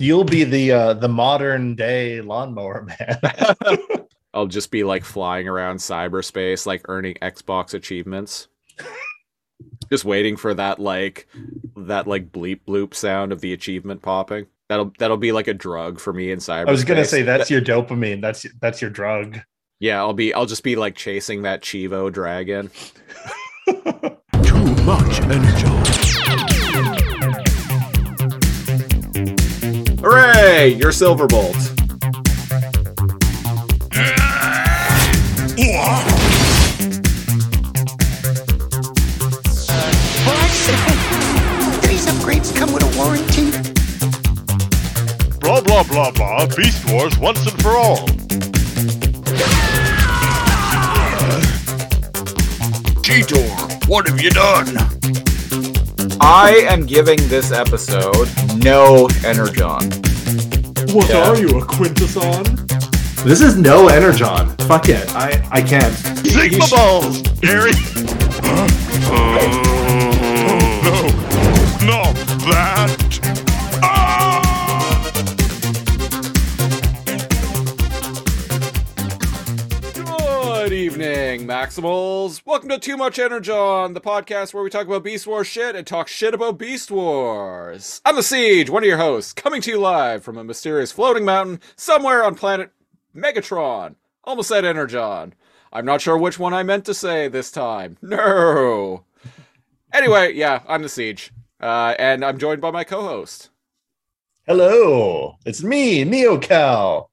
You'll be the uh, the modern day lawnmower man. I'll just be like flying around cyberspace, like earning Xbox achievements. just waiting for that like that like bleep bloop sound of the achievement popping. That'll that'll be like a drug for me in cyberspace. I was gonna say that's your dopamine. That's that's your drug. Yeah, I'll be I'll just be like chasing that Chivo dragon. Too much energy. Hooray! You're Silverbolt. For these upgrades come with a warranty. Blah blah blah blah. Beast Wars once and for all. Cheetor, what have you done? I am giving this episode no energon. What Yeah. are you, a Quintesson? This is no energon. Fuck it. I I can't. Sigma balls, Gary. Oh, no, not that. Maximals. Welcome to Too Much Energon, the podcast where we talk about Beast Wars shit and talk shit about Beast Wars. I'm the Siege, one of your hosts, coming to you live from a mysterious floating mountain somewhere on planet Megatron. Almost said Energon. I'm not sure which one I meant to say this time. No. Anyway, yeah, I'm the Siege, uh, and I'm joined by my co-host. Hello, it's me, NeoCal,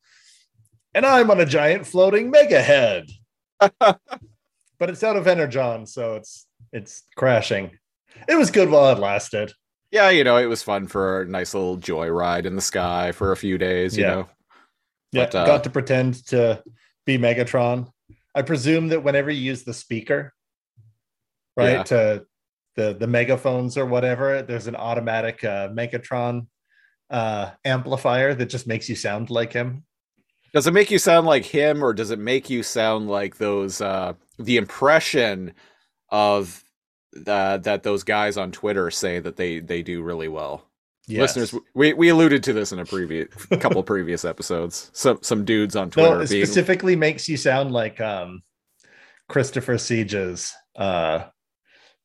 and I'm on a giant floating mega head. but it's out of energon, so it's it's crashing. It was good while it lasted. Yeah, you know, it was fun for a nice little joyride in the sky for a few days. You Yeah. know. Yeah, But, uh, got to pretend to be Megatron. I presume that whenever you use the speaker, right, Yeah. to the the megaphones or whatever, there's an automatic uh, Megatron uh, amplifier that just makes you sound like him. Does it make you sound like him, or does it make you sound like those uh the impression of uh, that those guys on Twitter say that they they do really well? Yes. Listeners, we, we alluded to this in a previous couple previous episodes. Some some dudes on No, Twitter it being specifically makes you sound like um, Christopher Siege's uh,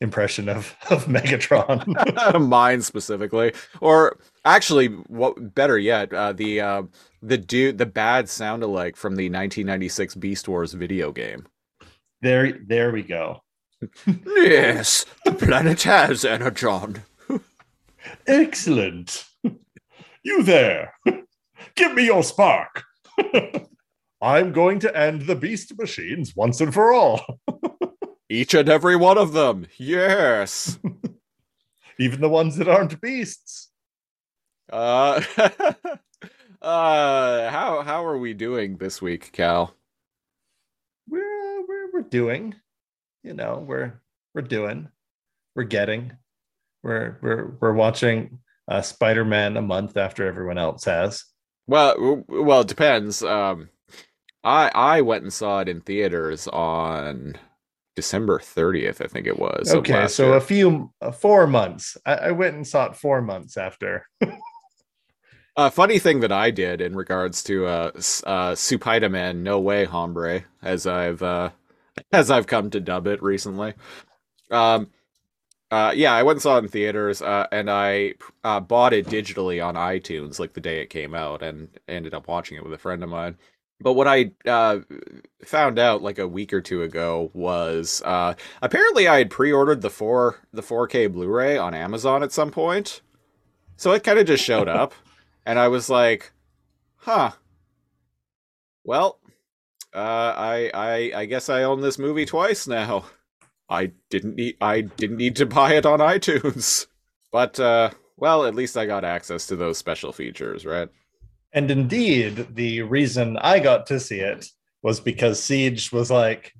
impression of of Megatron. mine specifically, or actually, what better yet, uh, the uh, the dude the bad sound alike from the 1996 Beast Wars video game. there, there we go. Yes, the planet has energon. Excellent. You there? Give me your spark. I'm going to end the beast machines once and for all. Each and every one of them. Yes. Even the ones that aren't beasts. Uh, uh, how how are we doing this week, Cal? We're we're, we're doing, you know, we're we're doing, we're getting, we're we're we're watching uh, Spider-Man a month after everyone else has. Well, well, it depends. Um, I I went and saw it in theaters on December 30th, I think it was. okay, so year. a few uh, four months. I, I went and saw it four months after. A funny thing that I did in regards to uh, uh Spider-Man No Way Hombre, as I've uh, as I've come to dub it recently. Um, uh, yeah, I went and saw it in theaters, uh, and I uh, bought it digitally on iTunes like the day it came out, and ended up watching it with a friend of mine. But what I uh, found out like a week or two ago was uh, apparently I had pre-ordered the four the 4K Blu-ray on Amazon at some point, so it kind of just showed up, and I was like, "Huh, well, uh, I I I guess I own this movie twice now. I didn't need I didn't need to buy it on iTunes, but uh, well, at least I got access to those special features, right? And indeed, the reason I got to see it was because Siege was like,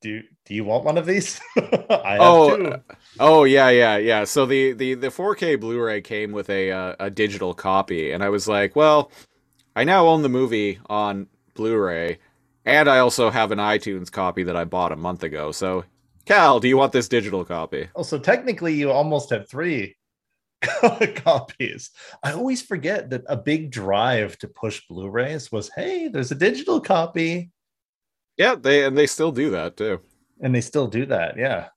"Do do you want one of these?" I have Oh, two. Oh yeah, yeah, yeah. So the the the 4K Blu-ray came with a uh, a digital copy, and I was like, well, I now own the movie on Blu-ray, and I also have an iTunes copy that I bought a month ago. So, Cal, do you want this digital copy? Oh, so technically, you almost have three copies. I always forget that a big drive to push Blu-rays was, hey, there's a digital copy, Yeah, they and they still do that too. And they still do that. Yeah.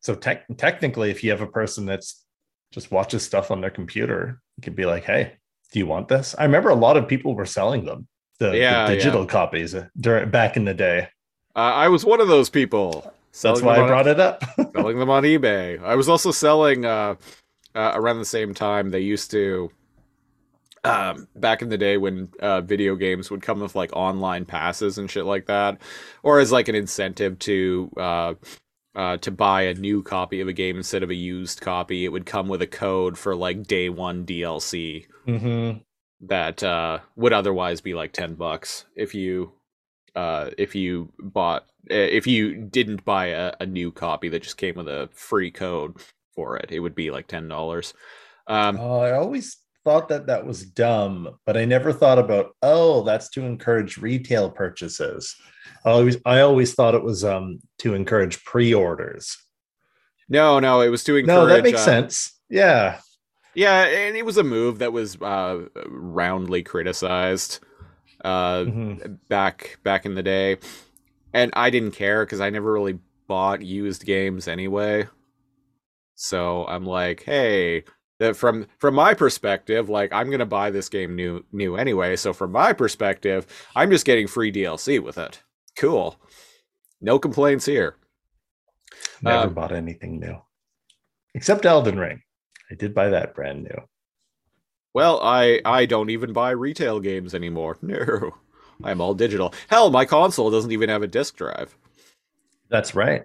So tech technically, if you have a person that's just watches stuff on their computer, you could be like, hey, do you want this? I remember a lot of people were selling them, the, the Yeah, digital copies uh, during back in the day. Uh, I was one of those people. That's why I on- brought it up. selling them on eBay. I was also selling uh, uh, around the same time they used to. Um, back in the day when uh, video games would come with like online passes and shit like that, or as like an incentive to uh, uh, to buy a new copy of a game instead of a used copy, it would come with a code for like day one DLC Mhm. that uh, would otherwise be like 10 bucks if you uh, if you bought uh, if you didn't buy a, a new copy that just came with a free code for it it would be like ten dollars um, Oh, I always thought that that was dumb, but I never thought about oh, that's to encourage retail purchases. I always I always thought it was um to encourage pre-orders. no no it was to encourage No, that makes uh, sense. Yeah. yeah and it was a move that was uh, roundly criticized uh, Mhm. back back in the day and i didn't care because i never really bought used games anyway so i'm like hey that from from my perspective like i'm gonna buy this game new new anyway so from my perspective i'm just getting free dlc with it cool no complaints here Never Um, bought anything new. Except Elden Ring. I did buy that brand new. well i i don't even buy retail games anymore no i'm all digital hell my console doesn't even have a disk drive That's right.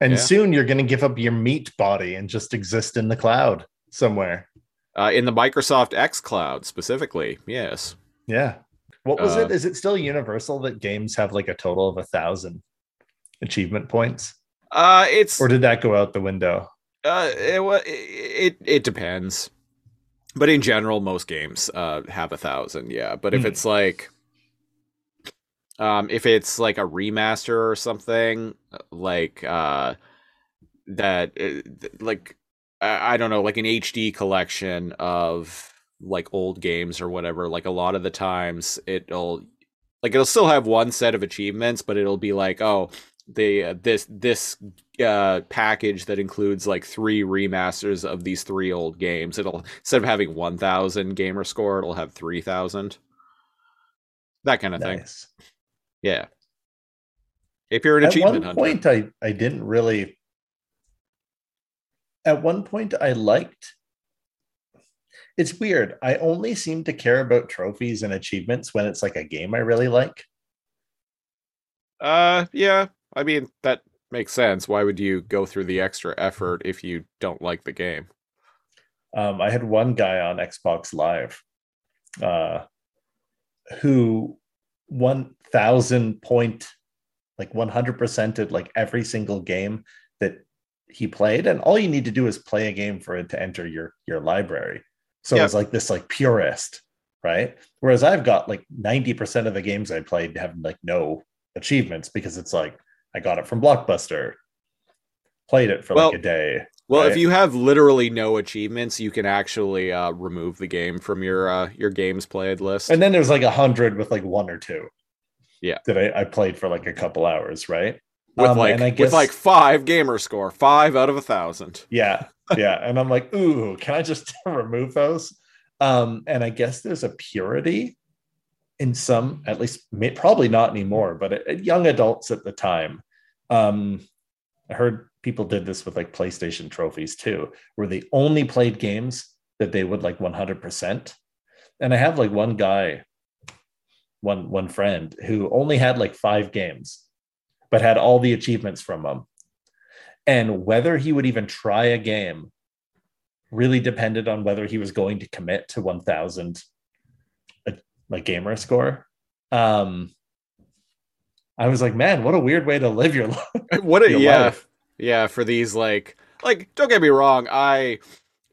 And Yeah. soon you're going to give up your meat body and just exist in the cloud somewhere. uh, in the microsoft x cloud specifically yes Yeah. What was Uh, it? Is it still universal that games have like a total of a thousand achievement points? uh it's Or did that go out the window? Uh, it, it it depends, but in general, most games uh have a thousand. Yeah, but if Hmm. it's like, um, if it's like a remaster or something, like uh, that uh, like I, don't know, like an HD collection of like old games or whatever. Like a lot of the times, it'll like it'll still have one set of achievements, but it'll be like, oh, the uh, this this uh package that includes like three remasters of these three old games it'll instead of having 1000 gamer score it'll have 3000 that kind of thing Nice. yeah if you're an At achievement one hunter point, I, I didn't really. At one point, I liked. It's weird. I only seem to care about trophies and achievements when it's like a game I really like. uh yeah i mean that makes sense why would you go through the extra effort if you don't like the game Um, I had one guy on Xbox Live uh, who 1000 point, like 100%ed like every single game he played. And all you need to do is play a game for it to enter your, your library. So Yeah. it's like this like purist, right? Whereas I've got like 90% of the games I played have like no achievements because it's like I got it from Blockbuster, played it for Well, like a day. well if you have literally no achievements you can actually uh remove the game from your uh your games played list And then there's like a hundred with like one or two. Yeah. That I, I played for like a couple hours, right? With um, like and I with like five gamer score five out of a thousand Yeah. Yeah. and I'm like, ooh, can I just remove those? Um, and I guess there's a purity in some, at least may, probably not anymore, but at, at young adults at the time. Um, I heard people did this with like PlayStation trophies too, where they only played games that they would like 100%. And I have like one guy, one one friend who only had like five games, but had all the achievements from them. And whether he would even try a game really depended on whether he was going to commit to 1000 uh, like gamer score. Um, I was like, man, what a weird way to live your life. what a yeah life. yeah for these like like don't get me wrong i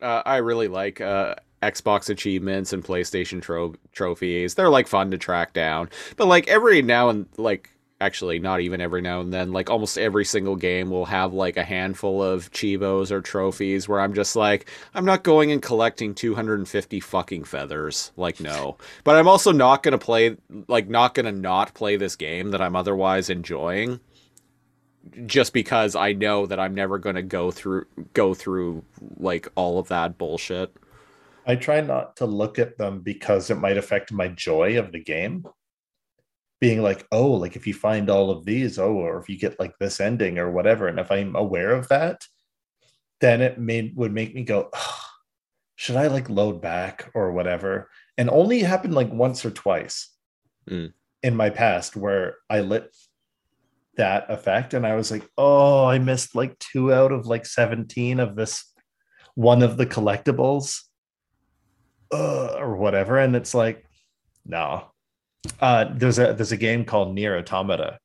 uh, i really like uh xbox achievements and playstation tro- trophies they're like fun to track down but like every now and like actually not even every now and then, like almost every single game will have like a handful of chivos or trophies where I'm just like, I'm not going and collecting 250 fucking feathers. Like, no. But I'm also not gonna play, like, not gonna not play this game that I'm otherwise enjoying just because I know that I'm never gonna go through go through like all of that bullshit. I try not to look at them because it might affect my joy of the game. Being like, oh, like if you find all of these, oh, or if you get like this ending or whatever, and if I'm aware of that, then it made would make me go, "Ugh, should I like load back or whatever? And only happened like once or twice Mm. in my past where I lit that effect and I was like, oh, I missed like two out of like 17 of this one of the collectibles uh, or whatever. And it's like, no. Uh, there's a there's a game called Nier Automata.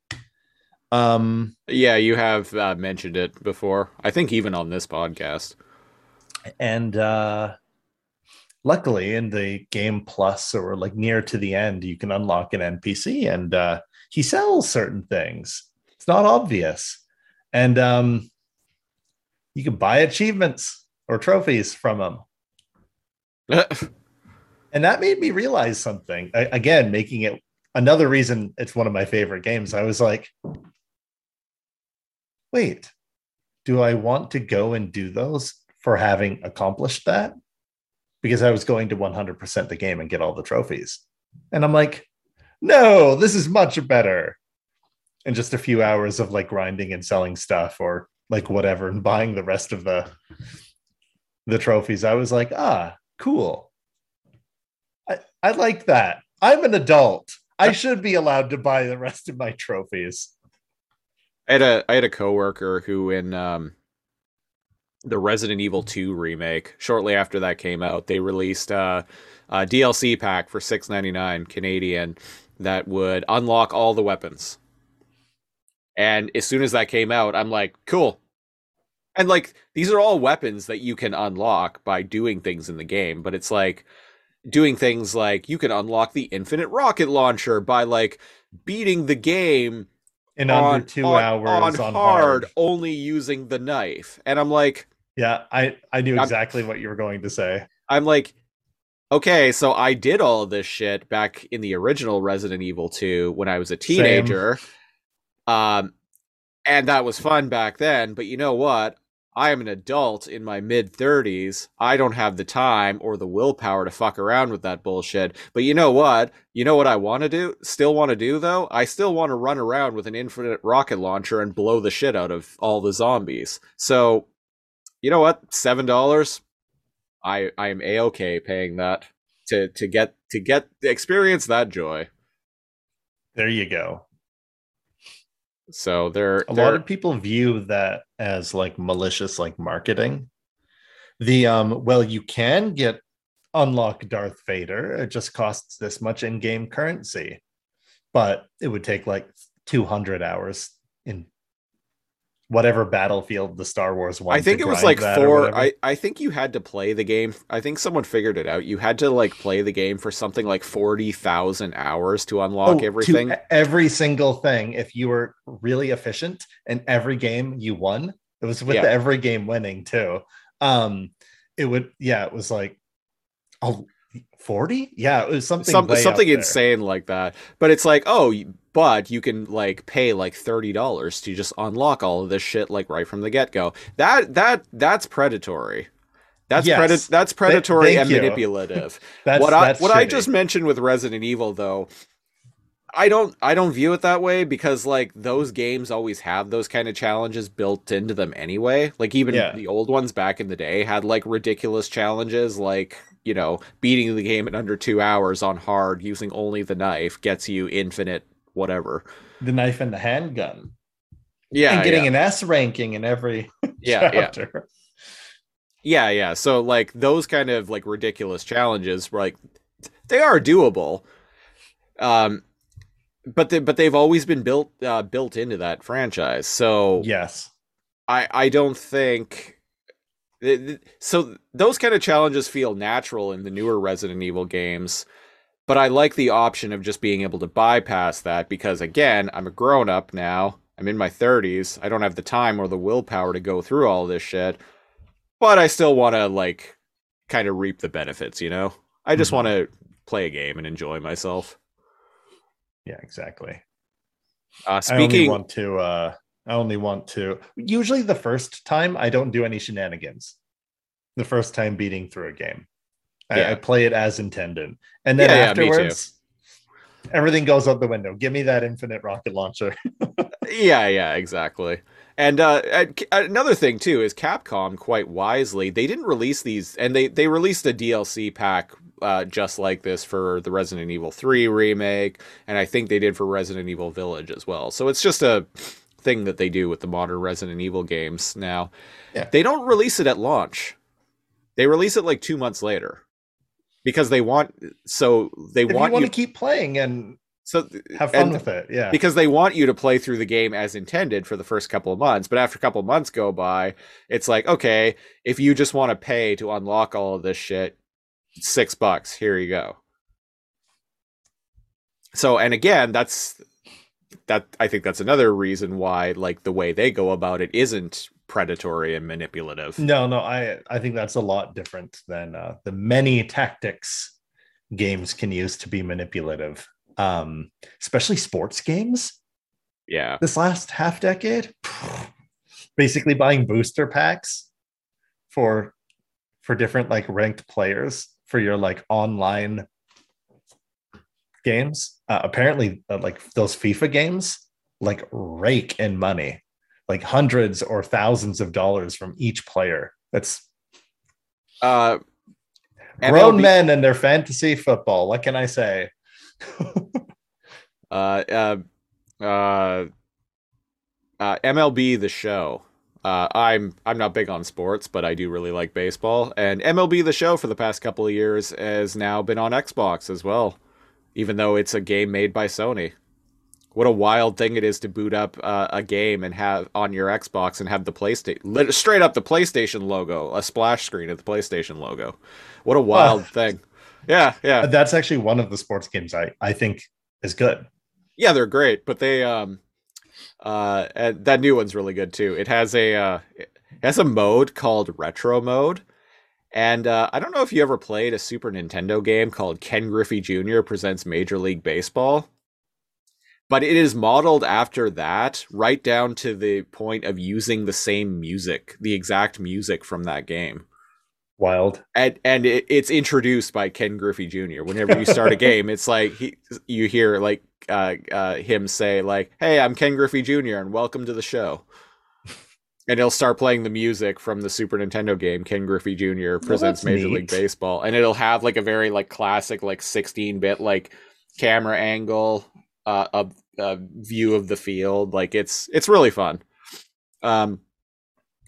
Um, Yeah, you have uh, mentioned it before. I think even on this podcast. and uh luckily in the game plus or like near to the end you can unlock an npc and uh he sells certain things it's not obvious and um you can buy achievements or trophies from him and that made me realize something. I, again making it another reason it's one of my favorite games. I was like wait do i want to go and do those for having accomplished that? Because i was going to 100% the game and get all the trophies. And i'm like no this is much better. In just a few hours of like grinding and selling stuff or like whatever and buying the rest of the the trophies i was like ah cool I, like that. I'm an adult. I should be allowed to buy the rest of my trophies. I had a I had a coworker who in um the Resident Evil 2 remake, shortly after that came out, they released uh, a DLC pack for 6.99 Canadian that would unlock all the weapons. And as soon as that came out, I'm like, cool. And like these are all weapons that you can unlock by doing things in the game, but it's like doing things like you can unlock the infinite rocket launcher by like beating the game In on- under two on- hours on, on, hard, hard. only using the knife. And I'm like, Yeah, I, I knew I'm- exactly what you were going to say. I'm like, okay, so I did all of this shit back in the original Resident Evil 2 when I was a teenager. Um, and that was fun back then. But you know what? I am an adult in my mid 30s. I don't have the time or the willpower to fuck around with that bullshit. But you know what? You know what I want to do? Still want to do though? I still want to run around with an infinite rocket launcher and blow the shit out of all the zombies. So, you know what? $7. I I am a okay paying that to to get to get experience that joy. There you go. So there A lot of people view that as like malicious, like marketing. The um, well, you can get unlock Darth Vader. It just costs this much in-game currency, but it would take like 200 hours in whatever battlefield the Star Wars one. I think it was like four. I, I think you had to play the game. I think someone figured it out. You had to like play the game for something like forty thousand hours to unlock Oh, everything. e- every single thing. If you were really efficient and every game you won, it was with Yeah. every game winning too. Um, it would, yeah, it was like, 40? Yeah, it was something, Some, something insane like that. But it's like, oh, but you can like pay like thirty dollars to just unlock all of this shit like right from the get go. That that that's predatory. That's Yes. that's predatory thank and you. manipulative. That's what I that's what I just mentioned with Resident Evil though, I don't I don't view it that way because like those games always have those kind of challenges built into them anyway. Like even Yeah. the old ones back in the day had like ridiculous challenges like, you know, beating the game in under 2 hours on hard using only the knife gets you infinite whatever. the knife and the handgun Yeah. and getting yeah. an S ranking in every yeah, yeah. Yeah, yeah. So like those kind of like ridiculous challenges, like they are doable. Um, but they, but they've always been built uh, built into that franchise. So Yes. I I don't think th- th- so. Those kind of challenges feel natural in the newer Resident Evil games. but I like the option of just being able to bypass that because again, I'm a grown up now. I'm in my 30s. I don't have the time or the willpower to go through all this shit. But I still want to like kind of reap the benefits, you know? I just Mhm. want to play a game and enjoy myself. Yeah, exactly. Uh, I only speaking want to. uh I only want to. Usually, the first time I don't do any shenanigans. The first time beating through a game, I, Yeah. I play it as intended, and then Yeah, yeah, afterwards, everything goes out the window. Give me that infinite rocket launcher. Yeah, yeah, exactly. And uh, another thing too is Capcom quite wisely they didn't release these, and they they released a DLC pack uh, just like this for the Resident Evil Three remake, and I think they did for Resident Evil Village as well. So it's just a thing that they do with the modern Resident Evil games now. Yeah. They don't release it at launch; they release it like two months later because they want. So they if you want want you. to keep playing and so have fun and- with it, yeah. because they want you to play through the game as intended for the first couple of months but after a couple of months go by it's like okay if you just want to pay to unlock all of this shit six bucks. Here you go. So and again that's that i think that's another reason why like the way they go about it isn't predatory and manipulative. No, no, I I think that's a lot different than uh, the many tactics games can use to be manipulative. Um, especially sports games. yeah. This last half decade, basically buying booster packs for for different like ranked players for your like online games. Uh, apparently, uh, like those FIFA games, like rake in money, like hundreds or thousands of dollars from each player. That's uh grown men and their fantasy football. What can I say? uh, uh, uh, uh, MLB the show. Uh, I'm I'm not big on sports, but I do really like baseball. And MLB the show for the past couple of years has now been on Xbox as well, even though it's a game made by Sony. What a wild thing it is to boot up uh, a game and have on your Xbox and have the PlayStation straight up the PlayStation logo, a splash screen of the PlayStation logo. What a wild thing! Yeah, yeah. That's actually one of the sports games I I think is good. Yeah, they're great, but they um uh and that new one's really good too. It has a uh it has a mode called retro mode. And uh, I don't know if you ever played a Super Nintendo game called Ken Griffey Jr. presents Major League Baseball. But it is modeled after that, right down to the point of using the same music, the exact music from that game Wild. and and it, it's introduced by Ken Griffey Jr. Whenever you start a game, it's like he you hear like uh, uh, him say like, "Hey, I'm Ken Griffey Jr. and welcome to the show." And he'll start playing the music from the Super Nintendo game Ken Griffey Jr. presents Major neat. League Baseball, and it'll have like a very like classic like 16-bit like camera angle, uh, a, a view of the field. Like it's it's really fun. Um,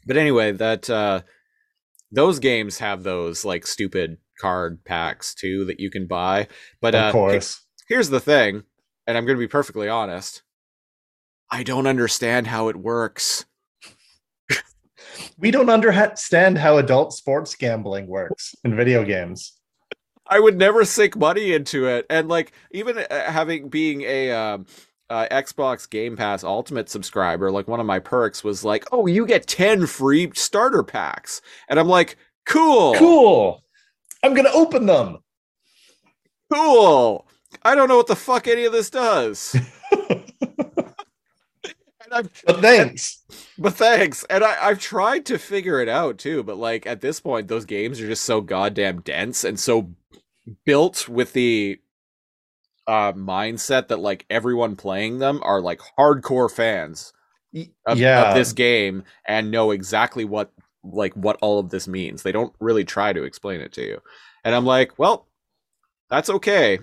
but anyway, that uh, those games have those like stupid card packs too that you can buy. But of uh, course. here's the thing, and I'm going to be perfectly honest. I don't understand how it works. We don't understand how adult sports gambling works in video games. I would never sink money into it, and like even uh, having being a um, uh, Xbox Game Pass Ultimate subscriber, like one of my perks was like, oh, you get ten free starter packs, and I'm like, cool, Cool. I'm gonna open them. cool. I don't know what the fuck any of this does. and I've, But thanks. but thanks. And I, I've tried to figure it out too, but like at this point, those games are just so goddamn dense and so built with the uh mindset that like everyone playing them are like hardcore fans of, yeah. of this game and know exactly what like what all of this means. They don't really try to explain it to you. And I'm like, well, that's okay.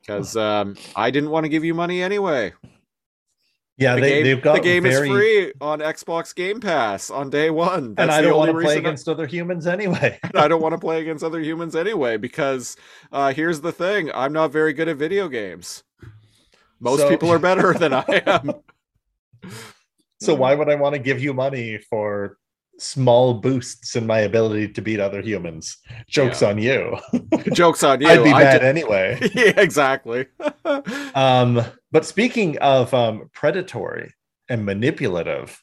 Because um, I didn't want to give you money anyway. Yeah, The they, game, they've got the game very, is free on Xbox Game Pass on day one. and I don't want to play reason I- against other humans anyway. I don't want to play against other humans anyway because uh, here's the thing: I'm not very good at video games. Most So- people are better than I am. So why would I want to give you money for small boosts in my ability to beat other humans. Jokes Yeah. on you. Jokes on you. I'd be bad anyway. yeah, exactly. Um, but speaking of um, predatory and manipulative,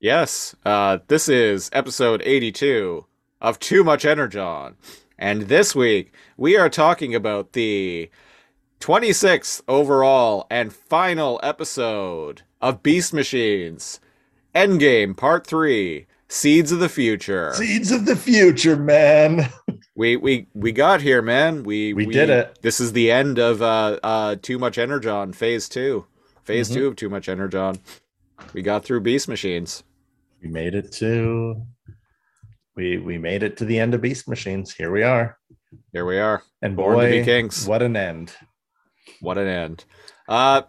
yes, uh, this is episode 82 of Too Much Energon. And this week, we are talking about the 26th overall and final episode of Beast Machines Endgame Part 3 Seeds of the Future. seeds of the future, man. We we we got here, man. We We did it. This is the end of uh uh Too Much Energon Phase 2. Phase Mhm. 2 of Too Much Energon. We got through Beast Machines. We made it to we we made it to the end of Beast Machines. Here we are. Here we are. And Born to boy, be kings. what an end. What an end. Uh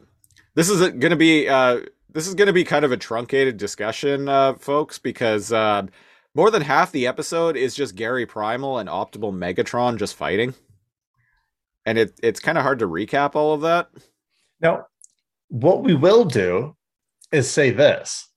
this is going to be uh this is going to be kind of a truncated discussion uh folks because uh more than half the episode is just Gary Primal and Optimal Megatron just fighting. And it it's kind of hard to recap all of that. Now, what we will do is say this.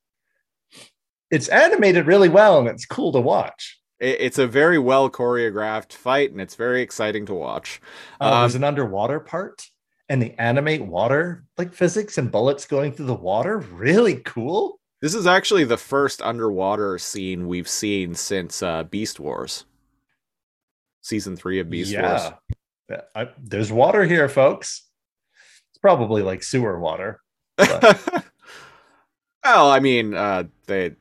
It's animated really well and it's cool to watch. It, it's a very well choreographed fight and it's very exciting to watch. Uh, there's Um, an underwater part and the animate water like physics and bullets going through the water. Really cool. This is actually the first underwater scene we've seen since uh, Beast Wars. Season 3 of Beast Wars. yeah. Yeah, I- there's water here, folks. It's probably like sewer water. well, I mean, uh, they.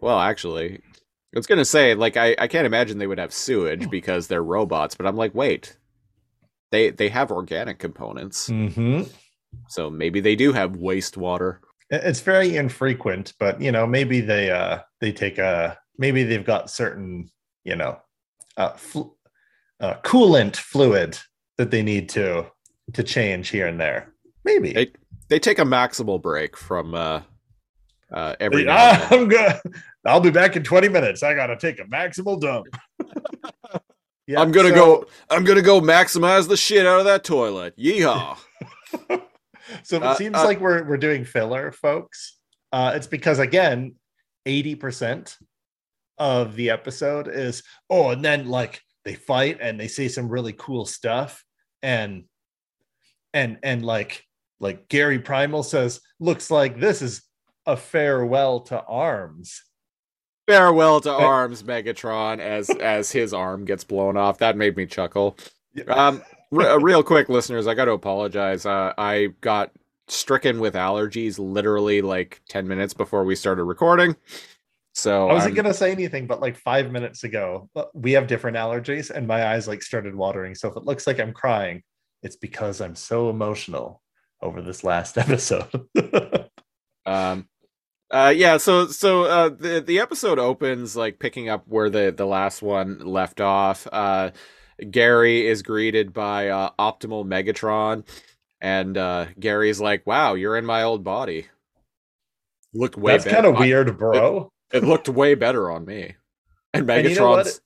Well, actually, I was gonna say, like, I, I can't imagine they would have sewage because they're robots, but I'm like, wait, they they have organic components, Mm-hmm. so maybe they do have wastewater. It's very infrequent, but you know, maybe they uh they take a maybe they've got certain you know uh, fl- uh coolant fluid that they need to to change here and there. Maybe. They they take a maximal break from uh, uh, every. They- now and then. I'm good. I'll be back in 20 minutes. I gotta take a maximal dump. yeah, I'm gonna so- go. I'm gonna go maximize the shit out of that toilet. Yeehaw! So it Uh, seems uh, like we're we're doing filler, folks. Uh, it's because again, eighty percent of the episode is oh, and then like they fight and they say some really cool stuff, and and and like like Gary Primal says, looks like this is a farewell to arms. Farewell to arms, Megatron, as as his arm gets blown off. That made me chuckle. Um, re- uh, real quick, listeners, I got to apologize. Uh, I got stricken with allergies literally like ten minutes before we started recording. So I wasn't I'm- gonna say anything, but like five minutes ago, uh, we have different allergies, and my eyes like started watering. So if it looks like I'm crying, it's because I'm so emotional over this last episode. Um, uh, yeah. So, so uh, the the episode opens like picking up where the the last one left off. Uh, Gary is greeted by uh, Optimal Megatron, and uh, Gary's like, "Wow, you're in my old body." Look way That's kind of weird, bro. It looked way better on me. And And you know? Megatron's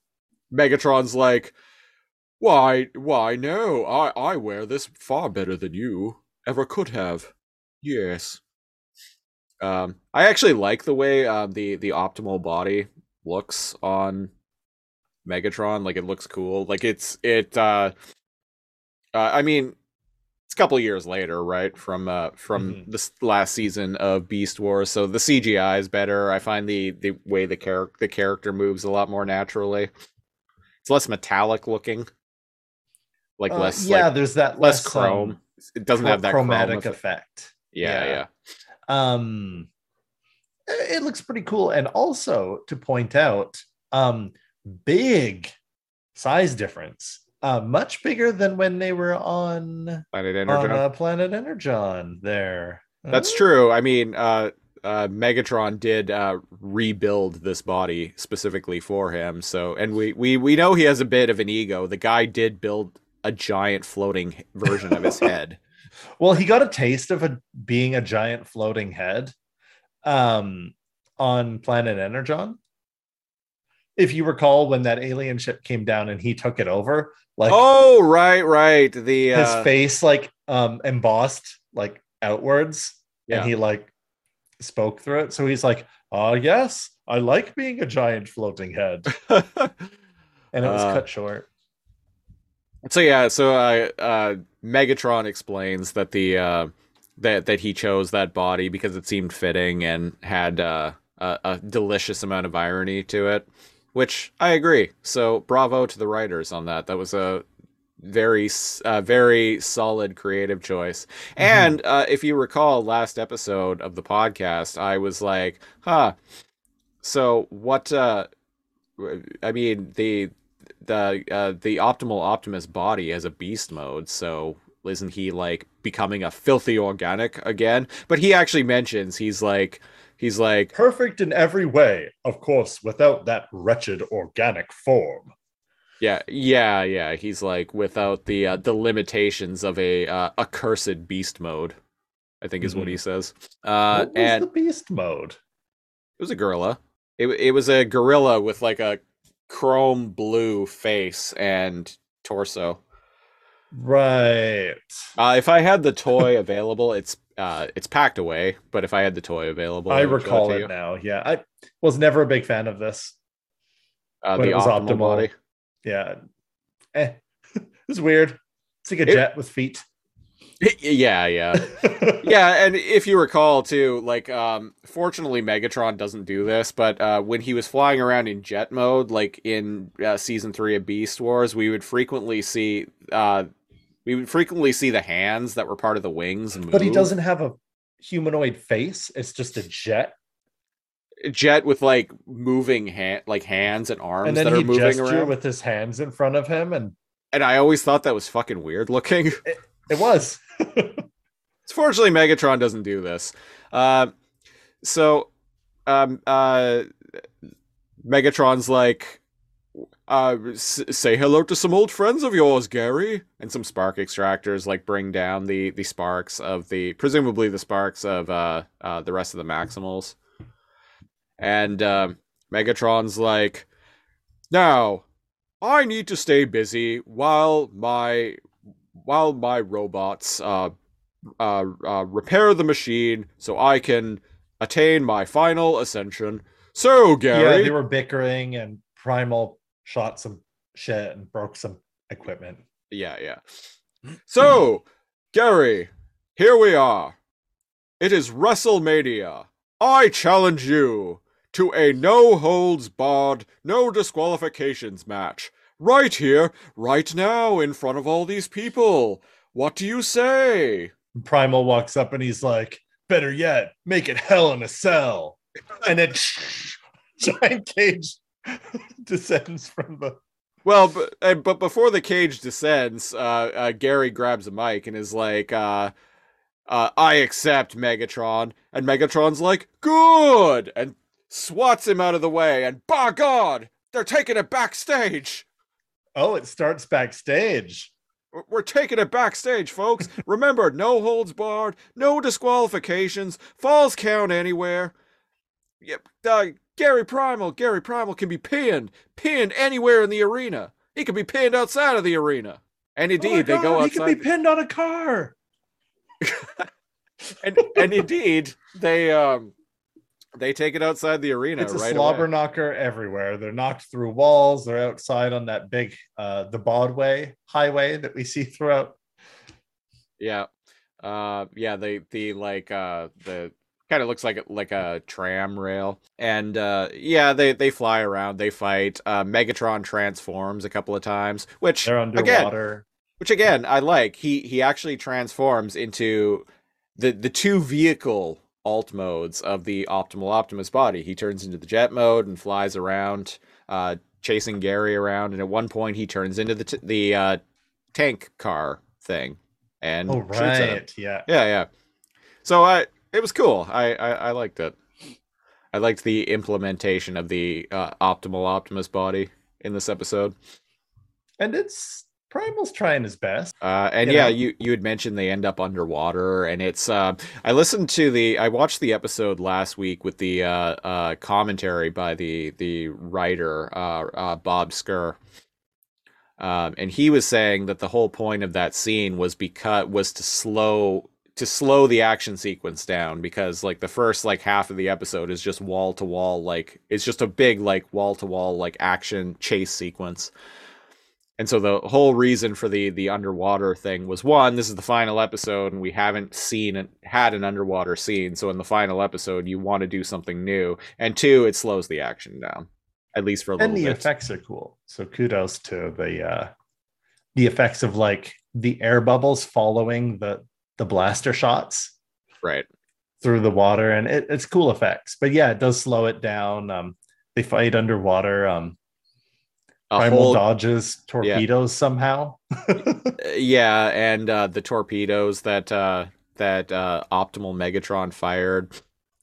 Megatron's like, "Why? Why? No, I I wear this far better than you ever could have." Yes. Um, I actually like the way uh, the the optimal body looks on Megatron. Like it looks cool. Like it's it. Uh, uh, I mean, it's a couple years later, right? From uh, from Mhm. this last season of Beast Wars, so the CGI is better. I find the the way the character the character moves a lot more naturally. It's less metallic looking, like Uh, less yeah, like, there's that less less, chrome. um, it doesn't have that chrome chromatic effect. effect. Yeah, yeah. yeah. Um, it looks pretty cool, and also to point out, um, big size difference. Uh, much bigger than when they were on Planet on Energon. uh, Planet Energon. There, That's Uh, true. I mean, uh, uh, Megatron did uh, rebuild this body specifically for him. So, and we, we we know he has a bit of an ego. The guy did build a giant floating version of his head. Well, he got a taste of a, being a giant floating head um, on planet Energon. If you recall, when that alien ship came down and he took it over, like oh, right, right. The his uh, face like um embossed like outwards, Yeah. and he like spoke through it. So he's like, Ah, yes, I like being a giant floating head. And it was Uh, cut short. So yeah, so uh, uh, Megatron explains that the uh, that that he chose that body because it seemed fitting and had uh, a, a delicious amount of irony to it, which I agree. So bravo to the writers on that. That was a very uh, very solid creative choice. And uh, if you recall last episode of the podcast, I was like, huh. So what? Uh, I mean the the uh, the optimal Optimus body has a beast mode, so isn't he like becoming a filthy organic again? But he actually mentions he's like he's like Perfect in every way, of course, without that wretched organic form. yeah yeah yeah he's like without the uh, the limitations of a uh, accursed beast mode. I think is what he says. Uh, what was and the beast mode? It was a gorilla. It it was a gorilla with like a chrome blue face and torso. Right. Uh, if I had the toy available, it's uh, it's packed away. But if I had the toy available, I show recall to it now. Yeah, I was never a big fan of this. Uh, when the it was optimal, optimal. body. Yeah, eh, it's weird. It's like a It- jet with feet. yeah, yeah, yeah. And if you recall too, like, um, fortunately, Megatron doesn't do this. But uh, when he was flying around in jet mode, like in uh, season three of Beast Wars, we would frequently see uh, we would frequently see the hands that were part of the wings. Move. But he doesn't have a humanoid face. It's just a jet, jet with like moving hand like hands and arms and then that are moving around. with his hands in front of him, and And I always thought that was fucking weird looking. it was. Fortunately, Megatron doesn't do this. Uh, so, um, uh, Megatron's like, uh, s- say hello to some old friends of yours, Gary. And some spark extractors like bring down the the sparks of the presumably the sparks of uh, uh the rest of the Maximals. And um, Megatron's like, now, I need to stay busy while my while my robots uh uh, uh, repair the machine so I can attain my final ascension. So, Gary. Yeah, they were bickering, and Primal shot some shit and broke some equipment. yeah, yeah. So, Gary, here we are. It is WrestleMania. I challenge you to a no holds barred, no disqualifications match. Right here, right now, in front of all these people. What do you say? Primal walks up and he's like, "Better yet, make it hell in a cell." And then giant cage descends from the. Well, but, uh, but before the cage descends, uh, uh, Gary grabs a mic and is like, uh, uh, I accept Megatron. And Megatron's like, good! And swats him out of the way. And by God, they're taking it backstage. Oh, it starts backstage. We're- taking it backstage, folks. Remember, no holds barred, no disqualifications, falls count anywhere. Yep, uh, Gary Primal, Gary Primal can be pinned, pinned anywhere in the arena. He can be pinned outside of the arena. And Oh indeed, they go God, He can be pinned on a car. and and indeed, they um they take it outside the arena it's a right slobber away. knocker everywhere. They're knocked through walls. They're outside on that big, uh, the Broadway highway that we see throughout. Yeah. Uh yeah, they the like uh the kind of looks like like a tram rail. And uh yeah, they they fly around, they fight. Uh Megatron transforms a couple of times, which They're again, which again I like. He he actually transforms into the the two vehicle alt modes of the optimal Optimus body. He turns into the jet mode and flies around uh chasing Gary around and at one point he turns into the t- the uh tank car thing and Oh shoots at him. right, yeah. Yeah, yeah. So I it was cool. I I, I liked it. I liked the implementation of the uh, optimal Optimus body in this episode. And it's Primal's trying his best. Uh, and You yeah, know? you you had mentioned they end up underwater, and it's. Uh, I listened to the. I watched the episode last week with the uh, uh, commentary by the the writer uh, uh, Bob Skir, um, and he was saying that the whole point of that scene was because was to slow to slow the action sequence down because like the first like half of the episode is just wall to wall like it's just a big like wall to wall like action chase sequence and so the whole reason for the the underwater thing was one this is the final episode and we haven't seen it had an underwater scene so in the final episode you want to do something new and two it slows the action down at least for a little and the bit effects are cool. So kudos to the uh the effects of like the air bubbles following the the blaster shots right through the water, and it, it's cool effects. But yeah, it does slow it down. Um, they fight underwater. Um, primal whole dodges torpedoes somehow. yeah and uh the torpedoes that uh that uh optimal megatron fired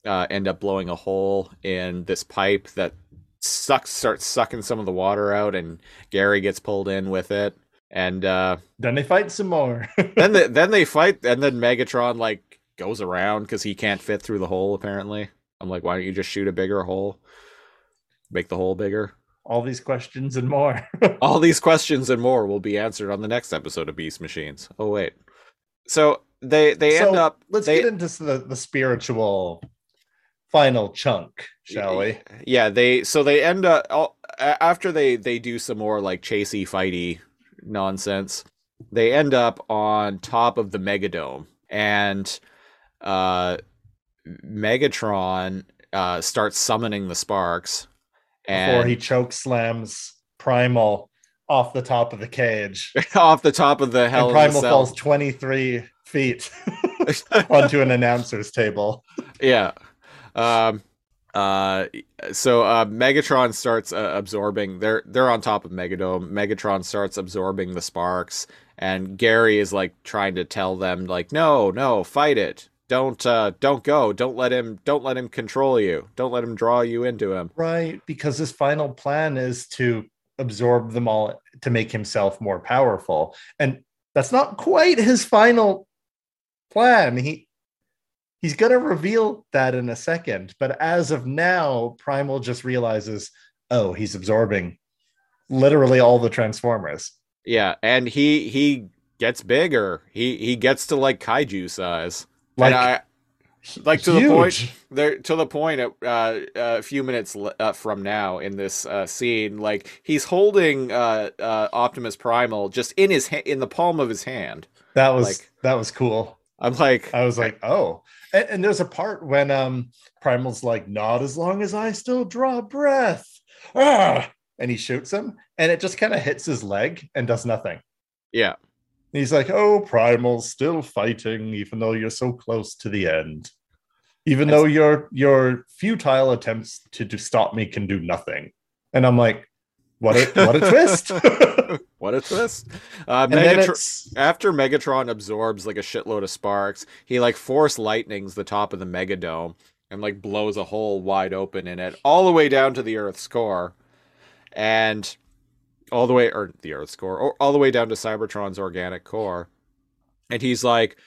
uh end up blowing a hole in this pipe that sucks starts sucking some of the water out and gary gets pulled in with it and uh then they fight some more. then the, then they fight and then megatron like goes around because he can't fit through the hole apparently i'm like why don't you just shoot a bigger hole make the hole bigger All these questions and more. all these questions and more will be answered on the next episode of beast machines oh wait so they they end up Let's they, get into the, the spiritual final chunk, shall we? yeah they so they end up all- after they they do some more like chasey fighty nonsense they end up on top of the megadome and uh megatron uh starts summoning the sparks and Before he choke slams Primal off the top of the cage. off the top of the hell and Primal falls 23 feet onto an announcer's table. yeah um uh so uh megatron starts uh, absorbing they're they're on top of megadome megatron starts absorbing the sparks and gary is like trying to tell them like no no fight it don't uh don't go don't let him don't let him control you don't let him draw you into him Right, because his final plan is to absorb them all to make himself more powerful. And that's not quite his final plan. He he's going to reveal that in a second, but as of now, Primal just realizes, "Oh, he's absorbing literally all the Transformers." yeah and he he gets bigger he he gets to like kaiju size Like and I, like to the point there to the point uh, uh, a few minutes l- uh, from now in this uh, scene like he's holding uh, uh, optimus primal just in his ha- in the palm of his hand That was like- that was cool. i'm like I was like, oh. And, and there's a part when um Primal's like, not as long as I still draw breath. Ah! And he shoots him, and it just kind of hits his leg and does nothing. yeah And he's like, oh, Primal's still fighting, even though you're so close to the end. Even though your your futile attempts to, to stop me can do nothing. And I'm like, what a what a twist. what a twist uh, Megatron- after megatron absorbs like a shitload of sparks he like force lightnings the top of the megadome and like blows a hole wide open in it all the way down to the earth's core and all the way or the earth's core or all the way down to cybertron's organic core. And he's like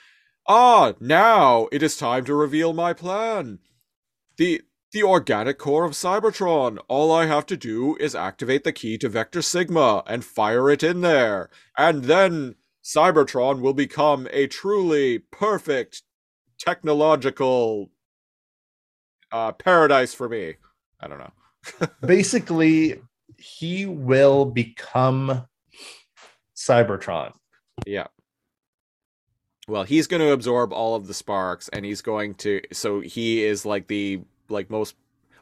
ah now it is time to reveal my plan. The the organic core of cybertron. All i have to do is activate the key to vector sigma and fire it in there. And then cybertron will become a truly perfect technological uh paradise for me. I don't know. Basically he will become Cybertron. Yeah. Well, he's going to absorb all of the sparks and he's going to so he is like the like most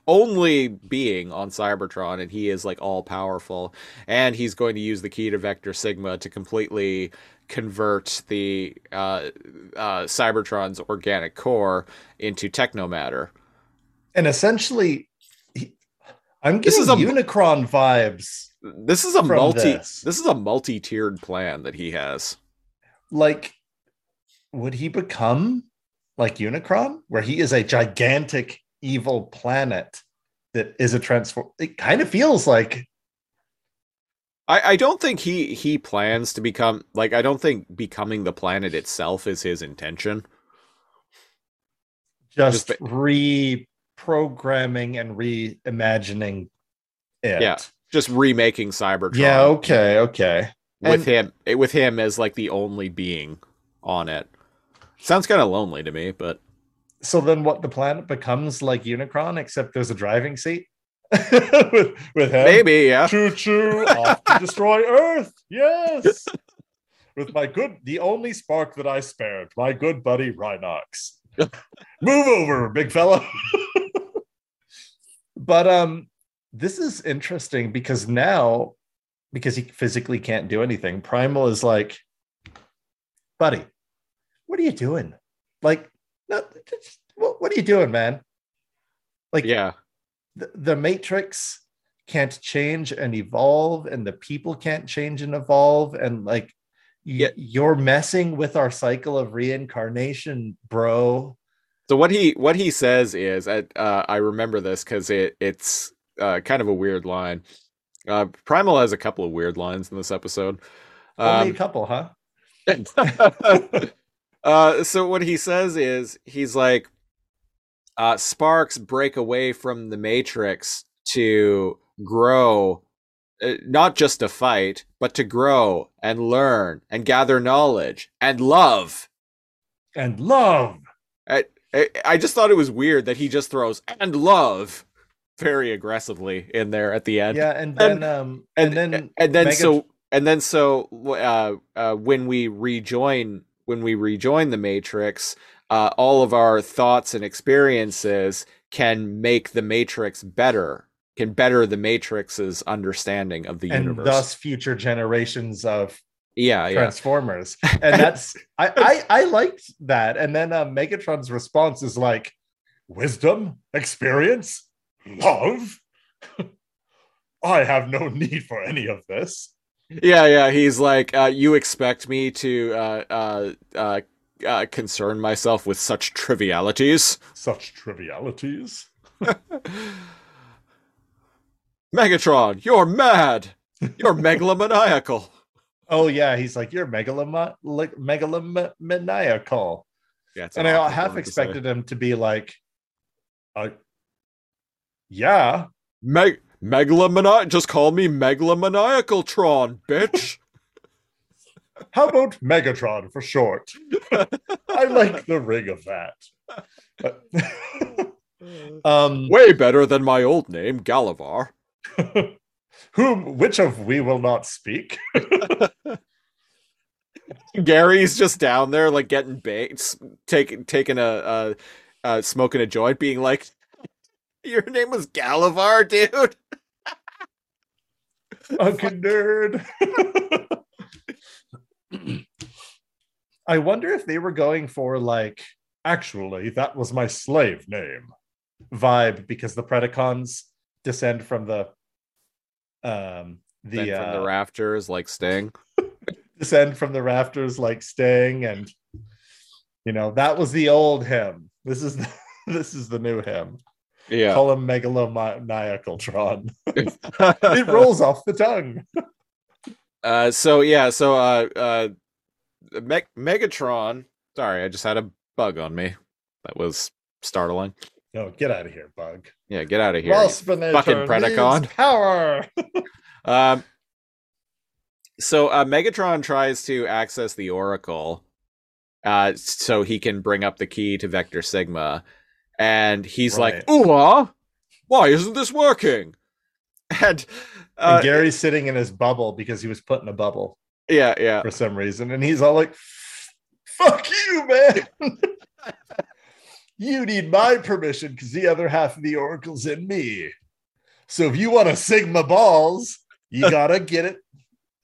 only being on Cybertron and he is like all powerful and he's going to use the key to Vector Sigma to completely convert the uh, uh, Cybertron's organic core into technomatter. And essentially, I'm This getting is a- Unicron vibes. This is a multi this. this is a multi-tiered plan that he has. Like, would he become like Unicron, where he is a gigantic evil planet that is a transform? It kind of feels like I, I don't think he he plans to become like I don't think becoming the planet itself is his intention. just, Just reprogramming and reimagining it. Yeah. Just remaking Cybertron. Yeah. Okay. Okay. with and- him with him as like the only being on it. Sounds kind of lonely to me, but So then, what the planet becomes like Unicron, except there's a driving seat with, with him. maybe yeah. Choo choo, off to destroy Earth. Yes. With my good, the only spark that I spared, my good buddy Rhinox. Move over, big fella. but um, this is interesting because now, because he physically can't do anything, Primal is like, buddy, what are you doing? Like, no, just- what, what are you doing, man? Like, Yeah. the, the matrix can't change and evolve and the people can't change and evolve and like Yeah. you're messing with our cycle of reincarnation bro So what he what he says is, I uh, I remember this because it it's uh, kind of a weird line. Uh, Primal has a couple of weird lines in this episode. only a Um, couple huh uh, so what he says is he's like, uh, sparks break away from the matrix to grow, uh, not just to fight, but to grow and learn and gather knowledge and love. and love I, just thought it was weird that he just throws and love very aggressively in there at the end. yeah and then um and, and, then and then Mega- so and then so uh, uh, when we rejoin when we rejoin the matrix uh, all of our thoughts and experiences can make the matrix better can better the matrix's understanding of the and universe thus future generations of yeah yeah. Transformers. And that's I, I i liked that. And then uh, megatron's response is like wisdom experience love? I have no need for any of this. Yeah yeah. He's like uh, you expect me to uh, uh, uh, uh, concern myself with such trivialities? Such trivialities? Megatron you're mad. You're megalomaniacal oh yeah he's like you're megaloma like megalomaniacal yeah and i half expected him to be like uh, yeah Meg megalomani just call me megalomaniacal Tron, bitch. How about Megatron for short? I like the ring of that. Um, Way better than my old name, Galavar. Whom, which of we will not speak? Gary's just down there, like getting baked, taking taking a uh, uh, smoking a joint, being like, "Your name was Galavar, dude." Fucking nerd. I wonder if they were going for like, actually, that was my slave name vibe because the Predacons descend from the um the, from the uh, rafters, like Sting. descend from the rafters like Sting, and you know that was the old him. This is the, this is the new him. Yeah, Call him megalomaniacal Tron. it rolls off the tongue. Uh, so yeah, so uh, uh, Meg- Megatron. Sorry, I just had a bug on me. That was startling. No, get out of here, bug. Yeah, get out of here. Waspinator fucking Predacon. power. Um, so uh, Megatron tries to access the Oracle, uh, so he can bring up the key to Vector Sigma, and he's like, "Ooh, why isn't this working?" And, uh, and Gary's sitting in his bubble because he was put in a bubble yeah, yeah, for some reason, and he's all like, "Fuck you, man." You need my permission because the other half of the oracle's in me. So if you want to Sigma balls, you gotta get it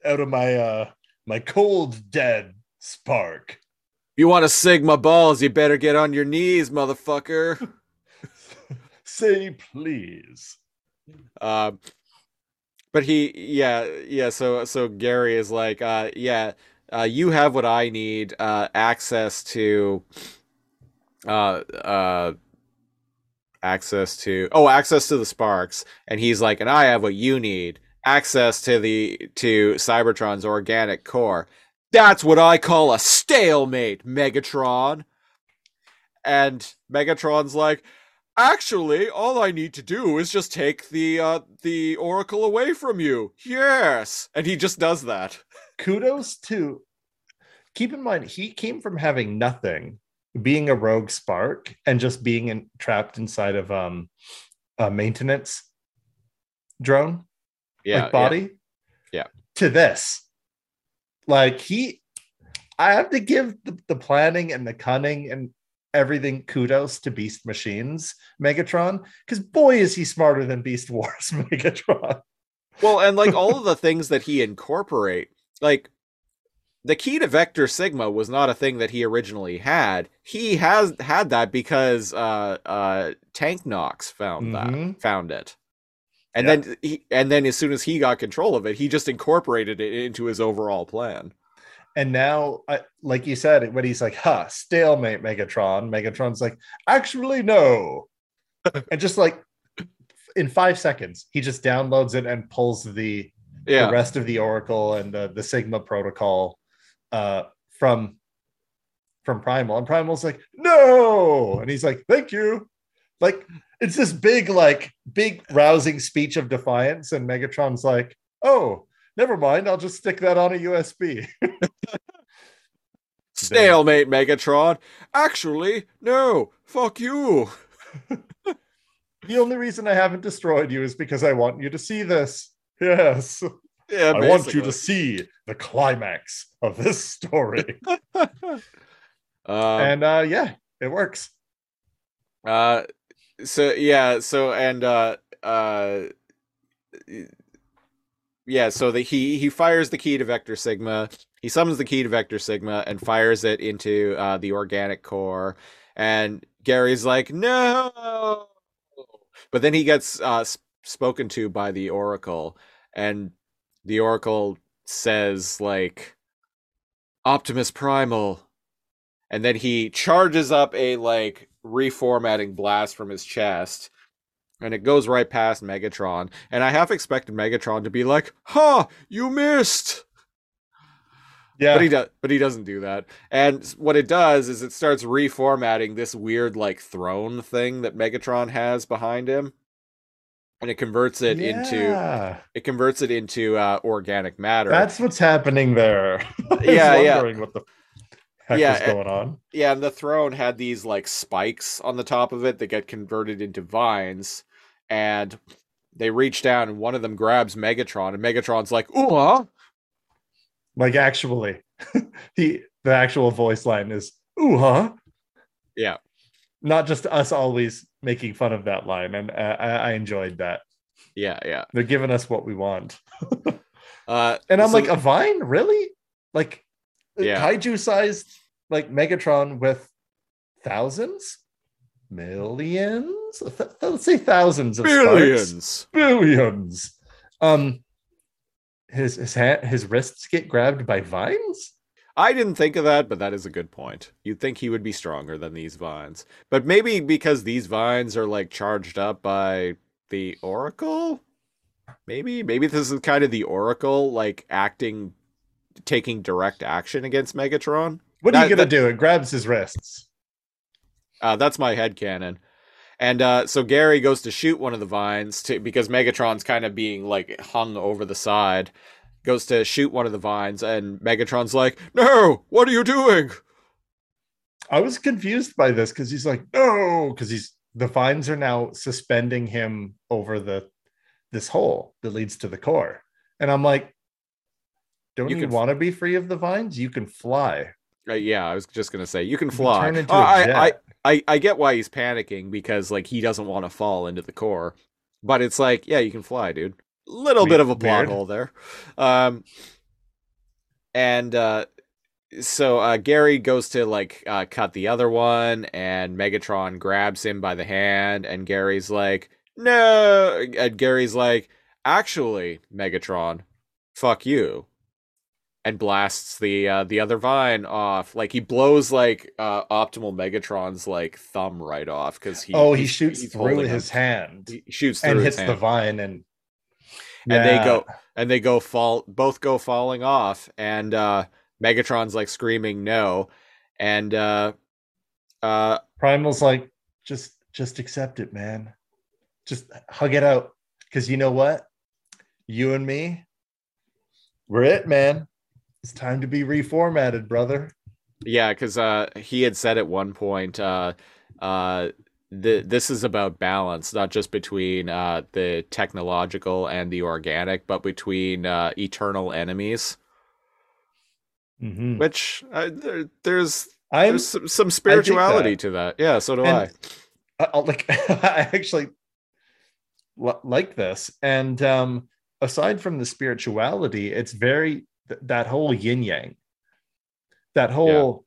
out of my uh my cold dead spark. you want to Sigma balls? You better get on your knees, motherfucker. Say please. Um, but he, yeah, yeah. So, so Gary is like, uh, yeah, uh, you have what I need, uh, access to, uh, uh, access to, oh, access to the sparks, and he's like, and I have what you need, access to the to Cybertron's organic core. That's what I call a stalemate, Megatron. And Megatron's like, Actually, all I need to do is just take the uh the oracle away from you. Yes. And he just does that. Kudos to keep in mind he came from having nothing being a rogue spark and just being in, trapped inside of um a maintenance drone Yeah, like body? Yeah. to this. Like he i have to give the, the planning and the cunning and everything kudos to beast machines megatron because boy is he smarter than beast wars megatron. Well, and like all of the things that he incorporate, like the key to Vector Sigma was not a thing that he originally had. He has had that because uh uh Tank Knox found that Mhm. found it. And Yeah. then he and then as soon as he got control of it, he just incorporated it into his overall plan. and now I, like you said when he's like huh stalemate megatron megatron's like actually no and just like in five seconds he just downloads it and pulls the Yeah. the rest of the Oracle and the, the Sigma protocol uh, from from Primal, and Primal's like, no, and he's like, thank you. Like it's this big, like big rousing speech of defiance, and Megatron's like, oh, never mind, I'll just stick that on a USB. Stalemate Megatron. Actually, no. Fuck you. the only reason I haven't destroyed you is because I want you to see this. Yes, Yeah, I want you to see the climax of this story. Um, and uh, yeah, it works. Uh, so yeah, so and uh, uh, yeah, so the he he fires the key to Vector Sigma. He summons the key to Vector Sigma and fires it into uh, the organic core. And Gary's like, no. But then he gets uh, spoken to by the Oracle, and the Oracle says like, Optimus Primal. And then he charges up a like reformatting blast from his chest. And it goes right past Megatron. And I half expected Megatron to be like, "Ha, you missed." Yeah, But he does but he doesn't do that. And what it does is it starts reformatting this weird like throne thing that Megatron has behind him. And it converts it into it converts it into uh, organic matter. That's what's happening there. Yeah, yeah. what the heck Yeah, eh, going on. Yeah, and the throne had these like spikes on the top of it that get converted into vines, and they reach down and one of them grabs Megatron, and Megatron's like, "Ooh, huh?" Like actually, he the actual voice line is "ooh huh," Yeah, not just us always making fun of that line, and uh, I, I enjoyed that. yeah, yeah. They're giving us what we want, Uh, and I'm so- like, a vine, really? Like, Yeah. kaiju sized like Megatron with thousands, millions? Th- let's say thousands of sparks. billions. billions. Um, his his hand, his wrists get grabbed by vines. I didn't think of that, but that is a good point. You'd think he would be stronger than these vines, but maybe because these vines are like charged up by the Oracle. Maybe, maybe this is kind of the Oracle like acting, taking direct action against Megatron. What are you gonna that- do? It grabs his wrists. Uh, that's my headcanon. And uh, so Gary goes to shoot one of the vines to because Megatron's kind of being like hung over the side. Goes to shoot one of the vines, and Megatron's like, "No, what are you doing?" I was confused by this because he's like, no, because he's the vines are now suspending him over the this hole that leads to the core, and I'm like, don't You you, want to be free of the vines? You can fly. Uh, yeah, I was just gonna say you can can fly. turn into Uh, a I, I. I, I get why he's panicking because like he doesn't want to fall into the core, but it's like, yeah, you can fly, dude. Little bit of a plot Weird. hole there. Um, and uh, so uh, Gary goes to like uh, cut the other one, and Megatron grabs him by the hand, and Gary's like, no, and Gary's like, actually, Megatron, fuck you and blasts the uh, the other vine off. Like he blows like uh, Optimal Megatron's like thumb right off because he oh, he shoots through his him. hand He shoots through and hits the vine, and and they go and they go fall both go falling off and uh Megatron's like screaming no and uh uh Primal's like, just just accept it, man. Just hug it out. Cause you know what? You and me, we're it, man. It's time to be reformatted, brother. Yeah, because uh, he had said at one point, uh, uh, th- this is about balance, not just between uh, the technological and the organic, but between uh, eternal enemies. Mhm. Which uh, there, there's I'm there's some, some spirituality that. to that. Yeah, so do And- I. I- I'll- like I actually li- like this, and um, aside from the spirituality, it's very th- that whole yin yang, that whole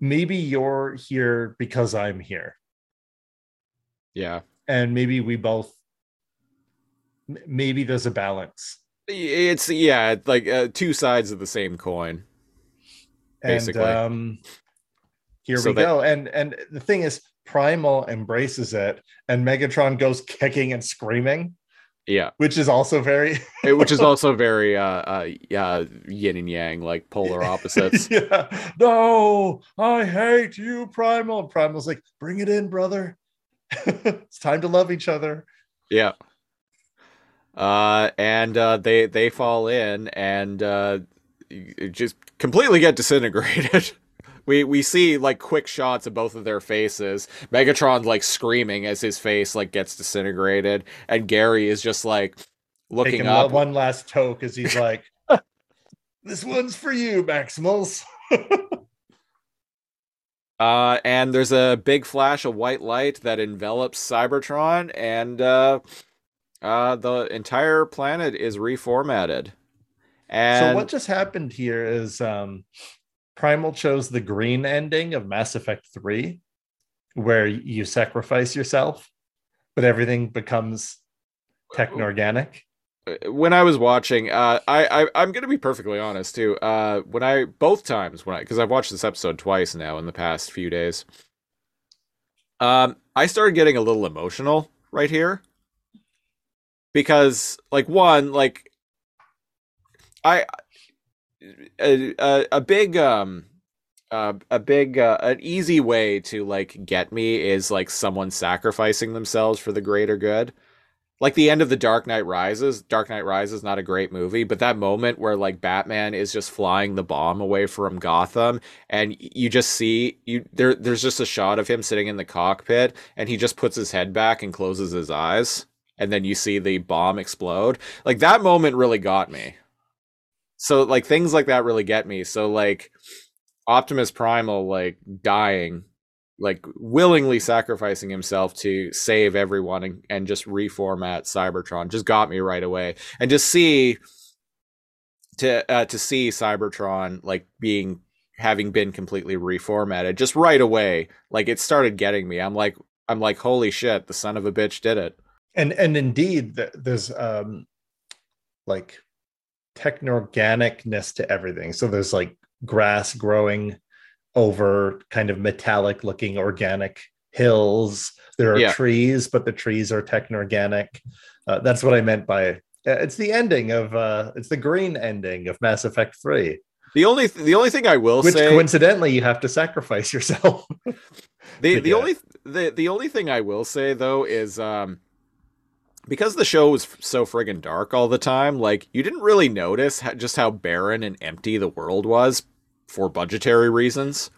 maybe you're here because I'm here, Yeah. and maybe we both maybe there's a balance. It's yeah, like uh, two sides of the same coin. Basically. And um, here So we that- go. And and the thing is, Primal embraces it, and Megatron goes kicking and screaming, Yeah, which is also very which is also very uh, uh, yeah, yin and yang, like polar opposites. yeah. No, I hate you, Primal. And Primal's like, bring it in, brother. it's time to love each other. Yeah. Uh, and uh, they they fall in and uh, just completely get disintegrated. We we see like quick shots of both of their faces. Megatron like screaming as his face like gets disintegrated, and Gary is just like looking Taking up. one last toe because he's like, this one's for you, Maximals. Uh, and there's a big flash of white light that envelops Cybertron, and uh, uh, the entire planet is reformatted. And so what just happened here is um Primal chose the green ending of Mass Effect 3, where you sacrifice yourself, but everything becomes techno organic. when I was watching, uh, I, I I'm gonna be perfectly honest too. Uh, when I both times when I because I've watched this episode twice now in the past few days, um, I started getting a little emotional right here because like one like I a a, big um. Uh, a big, uh, an easy way to like get me is like someone sacrificing themselves for the greater good like the end of the Dark Knight Rises. Dark Knight Rises not a great movie, but that moment where like Batman is just flying the bomb away from Gotham and you just see you there there's just a shot of him sitting in the cockpit and he just puts his head back and closes his eyes and then you see the bomb explode. Like that moment really got me. So like things like that really get me. So like Optimus Primal like dying like willingly sacrificing himself to save everyone and, and just reformat Cybertron just got me right away. And to see to uh, to see Cybertron like being having been completely reformatted just right away, like it started getting me. I'm like I'm like holy shit, the son of a bitch did it. And and indeed th- there's um like techno-organicness to everything. So there's like grass growing over kind of metallic looking organic hills. There are Yeah. trees, but the trees are techno-organic. Uh, that's what I meant by uh, it's the ending of uh it's the green ending of Mass Effect 3, The only the only thing I will which say coincidentally you have to sacrifice yourself. the the get. only the the only thing I will say though is um because the show was so friggin' dark all the time, like you didn't really notice how, just how barren and empty the world was for budgetary reasons.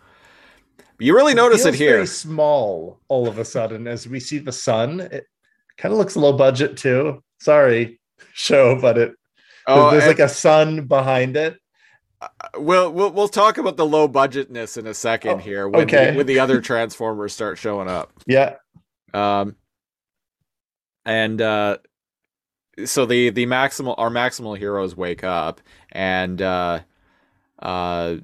But you really notice it here. Very small all of a sudden as we see the sun. It kind of looks low budget too. Sorry, show, but it Oh, there's like a sun behind it. we'll, we'll we'll talk about the low budgetness in a second Oh, here when okay. the, when the other transformers start showing up. Yeah, Um, and uh, so the the maximal our maximal heroes wake up and uh, uh,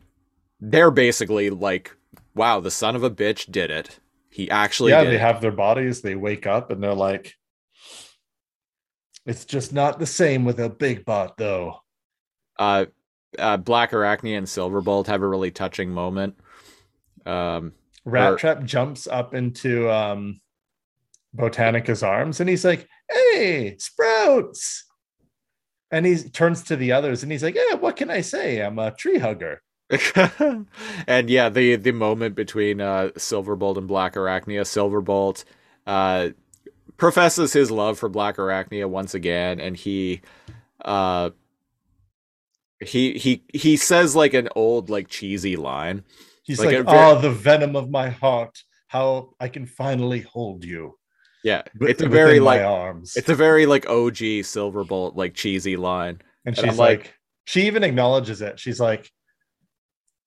they're basically like, wow, the son of a bitch did it. He actually yeah. They it." have their bodies. They wake up and they're like, it's just not the same with a big bot, though. uh, uh, Black Arachnia and Silverbolt have a really touching moment. Um, Rat Or- Trap jumps up into um, Botanica's arms and he's like, "Hey, Sprouts!" And he turns to the others and he's like, "Yeah, what can I say? I'm a tree hugger." and yeah, the the moment between uh, Silverbolt and Black Arachnia, Silverbolt uh, professes his love for Black Arachnia once again, and he uh, he he he says like an old like cheesy line. He's Like like, a oh, the venom of my heart. How I can finally hold you. Yeah, it's a very like arms. it's a very like OG silver Silverbolt like cheesy line. and and she's like- like, she even acknowledges it. She's like,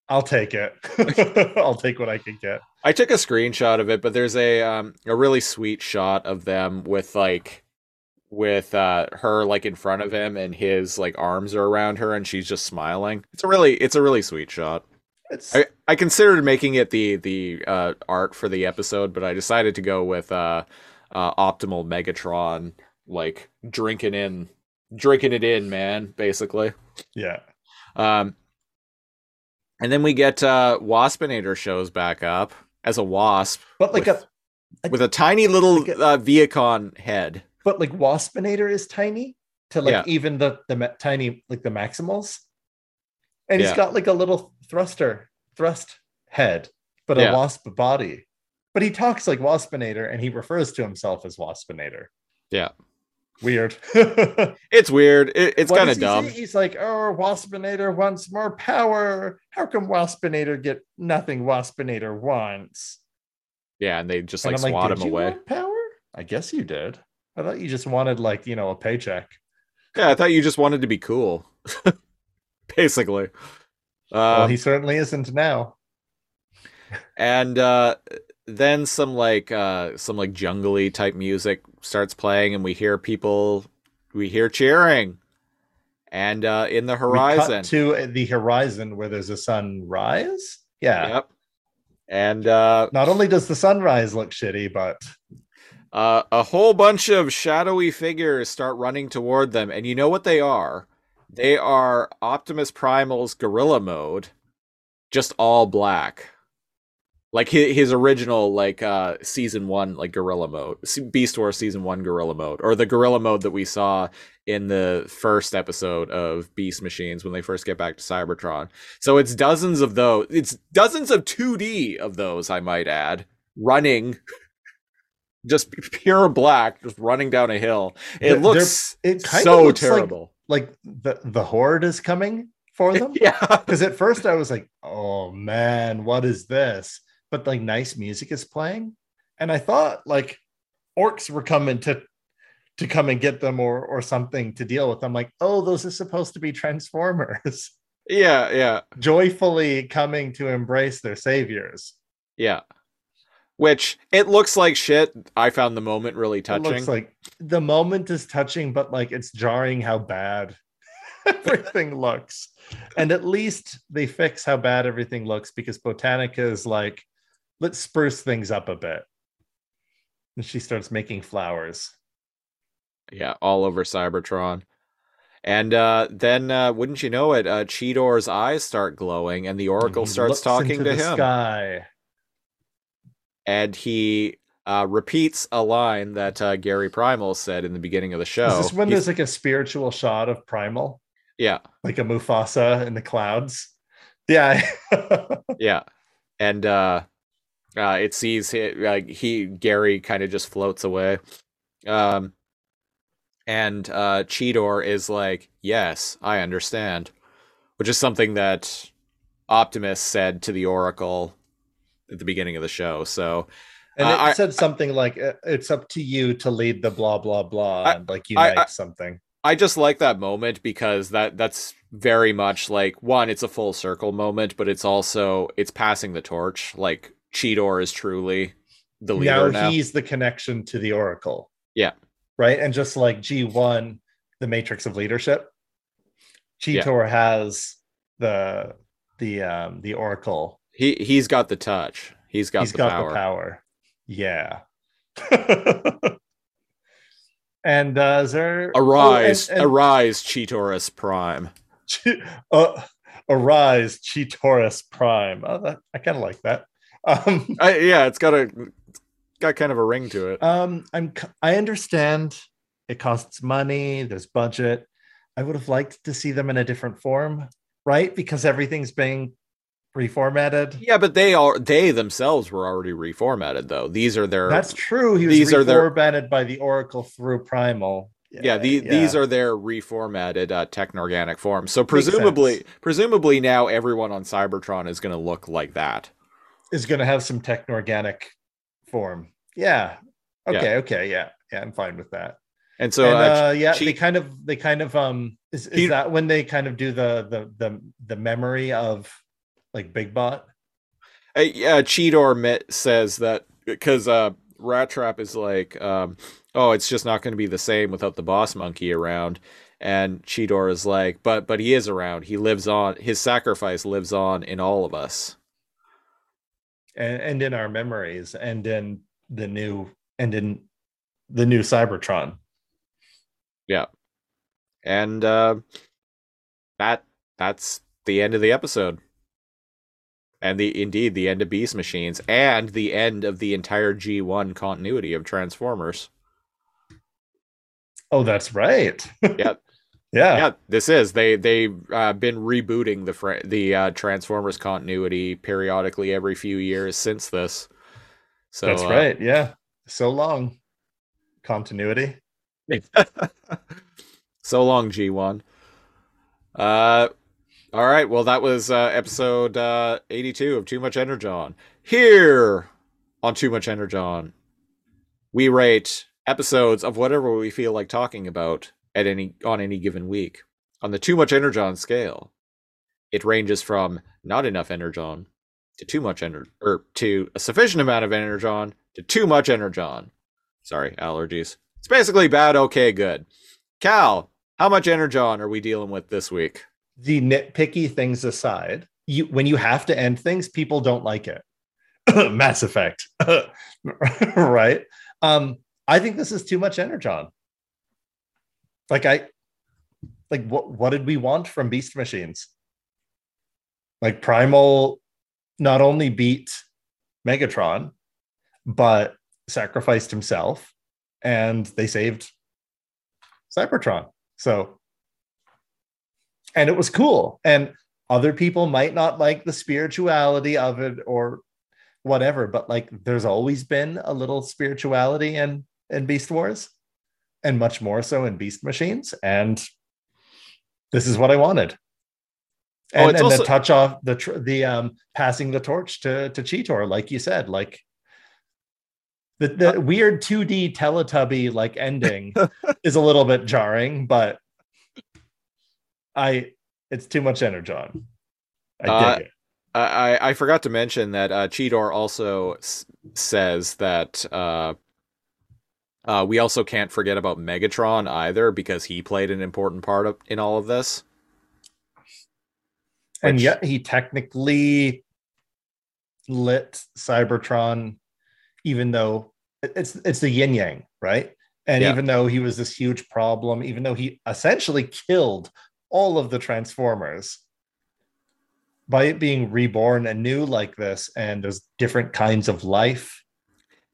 I'll take it. I'll take what I can get. I took a screenshot of it, but there's a um a really sweet shot of them with like with uh her like in front of him and his like arms are around her and she's just smiling. It's a really it's a really sweet shot. It's I, I considered making it the the uh, art for the episode, but I decided to go with uh, uh, optimal Megatron, like drinking in, drinking it in, man, basically. yeah. Um, and then we get uh, Waspinator shows back up as a wasp But like with, a with a tiny little like a- uh, Vehicon head. but like Waspinator is tiny to like Yeah. even the the ma- tiny like the Maximals, and he's got like a little thruster thrust head, but a Yeah. wasp body. But he talks like Waspinator, and he refers to himself as Waspinator. Yeah, Weird. it's weird. It, it's kind of dumb. say? He's like, "Oh, Waspinator wants more power. How come Waspinator get nothing Waspinator wants?" Yeah, and they just like swat "Did him you away. want power? I guess you did. I thought you just wanted like you know a paycheck. Yeah, I thought you just wanted to be cool, basically. well, Um, he certainly isn't now. and uh then some like uh some like jungly type music starts playing and we hear people we hear cheering. And uh in the horizon. to the horizon where there's a sunrise. Yeah. yep. And uh, Not only does the sunrise look shitty, but uh a whole bunch of shadowy figures start running toward them. And you know what they are? They are optimus primal's gorilla mode just all black like his, his original like uh season one like gorilla mode beast wars season one gorilla mode or the gorilla mode that we saw in the first episode of beast machines when they first get back to cybertron so it's dozens of those it's dozens of 2d of those i might add running just pure black just running down a hill it They're- looks it kind so of looks like- terrible like the the horde is coming for them. yeah Because at first I was like, "Oh man, what is this?" But like nice music is playing, and I thought like orcs were coming to to come and get them or or something to deal with I'm Like, oh, those are supposed to be transformers, yeah yeah joyfully coming to embrace their saviors. Yeah. Which it looks like shit. I found the moment really It touching. looks like the moment is touching, but like it's jarring how bad everything looks. And at least they fix how bad everything looks because Botanica is like, let's spruce things up a bit. And she starts making flowers. yeah, all over Cybertron. And uh, then, uh, wouldn't you know it, uh, Cheetor's eyes start glowing, and the Oracle And starts talking to the him, Sky. and he uh, repeats a line that uh, Gary Primal said in the beginning of the show. Is this when He's- there's like a spiritual shot of Primal, yeah, like a Mufasa in the clouds? Yeah. yeah, and uh, uh, it sees he, like he Gary kind of just floats away, um, and uh, Cheetor is like, "Yes, I understand," which is something that Optimus said to the Oracle at the beginning of the show. So And Uh, it I- said something like, "Uh, "It's up to you to lead the blah blah blah," I- and like I- unite I- something. I just like that moment because that that's very much like one, it's a full circle moment, but it's also it's passing the torch. Like Cheetor is truly the leader now. he's the connection to the Oracle. Yeah. Right, and just like G one, the Matrix of Leadership, Cheetor has the the um the Oracle. He he's got the touch. He's got He's the got power. the power. Yeah. and uh, is there oh, and- Arise, and- arise, Cheetorus Prime. Che- uh, arise, Cheetorus Prime. Oh, that, I kind of like that. Um, I, yeah, it's got a it's got kind of a ring to it. um, I'm I understand it costs money. There's budget. I would have liked to see them in a different form, right? Because everything's being reformatted. yeah, but they are they themselves were already reformatted though. These are their That's true. He was These are their- reformatted by the Oracle through Primal. Yeah, the, these are their reformatted uh, techno-organic forms. So presumably, presumably now everyone on Cybertron is going to look like that. Is going to have some techno-organic form. Yeah. Okay. Yeah. Okay. Yeah. Yeah. I'm fine with that. And so, and, uh, uh, yeah, Chi- they kind of, they kind of, um, is, is He- that when they kind of do the, the, the, the memory of like Big Bot? Uh, yeah, Cheetor mi- says that because uh, Rattrap is like, um, oh, it's just not going to be the same without the boss monkey around. And Cheetor is like, but but he is around. He lives on. His sacrifice lives on in all of us. And, and in our memories and in the new and in the new cybertron Yeah. And uh, that that's the end of the episode. And the indeed the end of Beast Machines and the end of the entire G1 continuity of Transformers. oh that's right Yeah. Yeah. Yeah this is. They they've uh, been rebooting the fr- the uh, transformers continuity periodically every few years since this. So that's uh, right. Yeah. So long continuity. So long g1 uh all right. Well that was uh episode uh 82 of too much energon. Here on too much energon we rate episodes of whatever we feel like talking about at any on any given week. On the too much energon scale it ranges from not enough energon to too much energy or to a sufficient amount of energon to too much energon sorry allergies. It's basically bad okay good. Cal how much energon are we dealing with this week? The nitpicky things aside you when you have to end things people don't like it. Mass effect. Right? Um i think this is too much energon like i like what what did we want from beast machines? Like primal not only beat megatron but sacrificed himself and they saved cybertron. So and it was cool. And other people might not like the spirituality of it or whatever but like there's always been a little spirituality in in beast wars and much more so in beast machines and this is what i wanted. Oh, and, it's and also- the touch off the tr- the um passing the torch to to cheetor like you said like the, the weird 2d teletubby like ending is a little bit jarring but i it's too much energon i Uh, dig it. I, I I forgot to mention that uh, Cheetor also s- says that uh, uh, we also can't forget about Megatron either because he played an important part of, in all of this. and which- yet he technically lit cybertron even though it's it's the yin yang right and Yeah. even though he was this huge problem even though he essentially killed all of the transformers by it being reborn anew like this and there's different kinds of life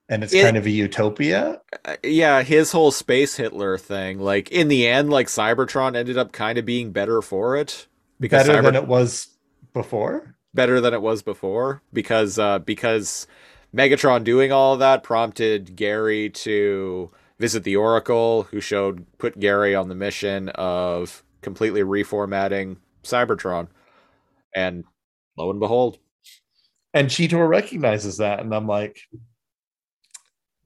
and it's It- kind of a utopia? Uh, yeah, his whole space Hitler thing, like in the end, like Cybertron ended up kind of being better for it because better Cyber- than it was before? Better than it was before because uh, because Megatron doing all of that prompted Gary to visit the Oracle, who showed put Gary on the mission of completely reformatting Cybertron, and lo and behold, and Cheetor recognizes that, and I'm like,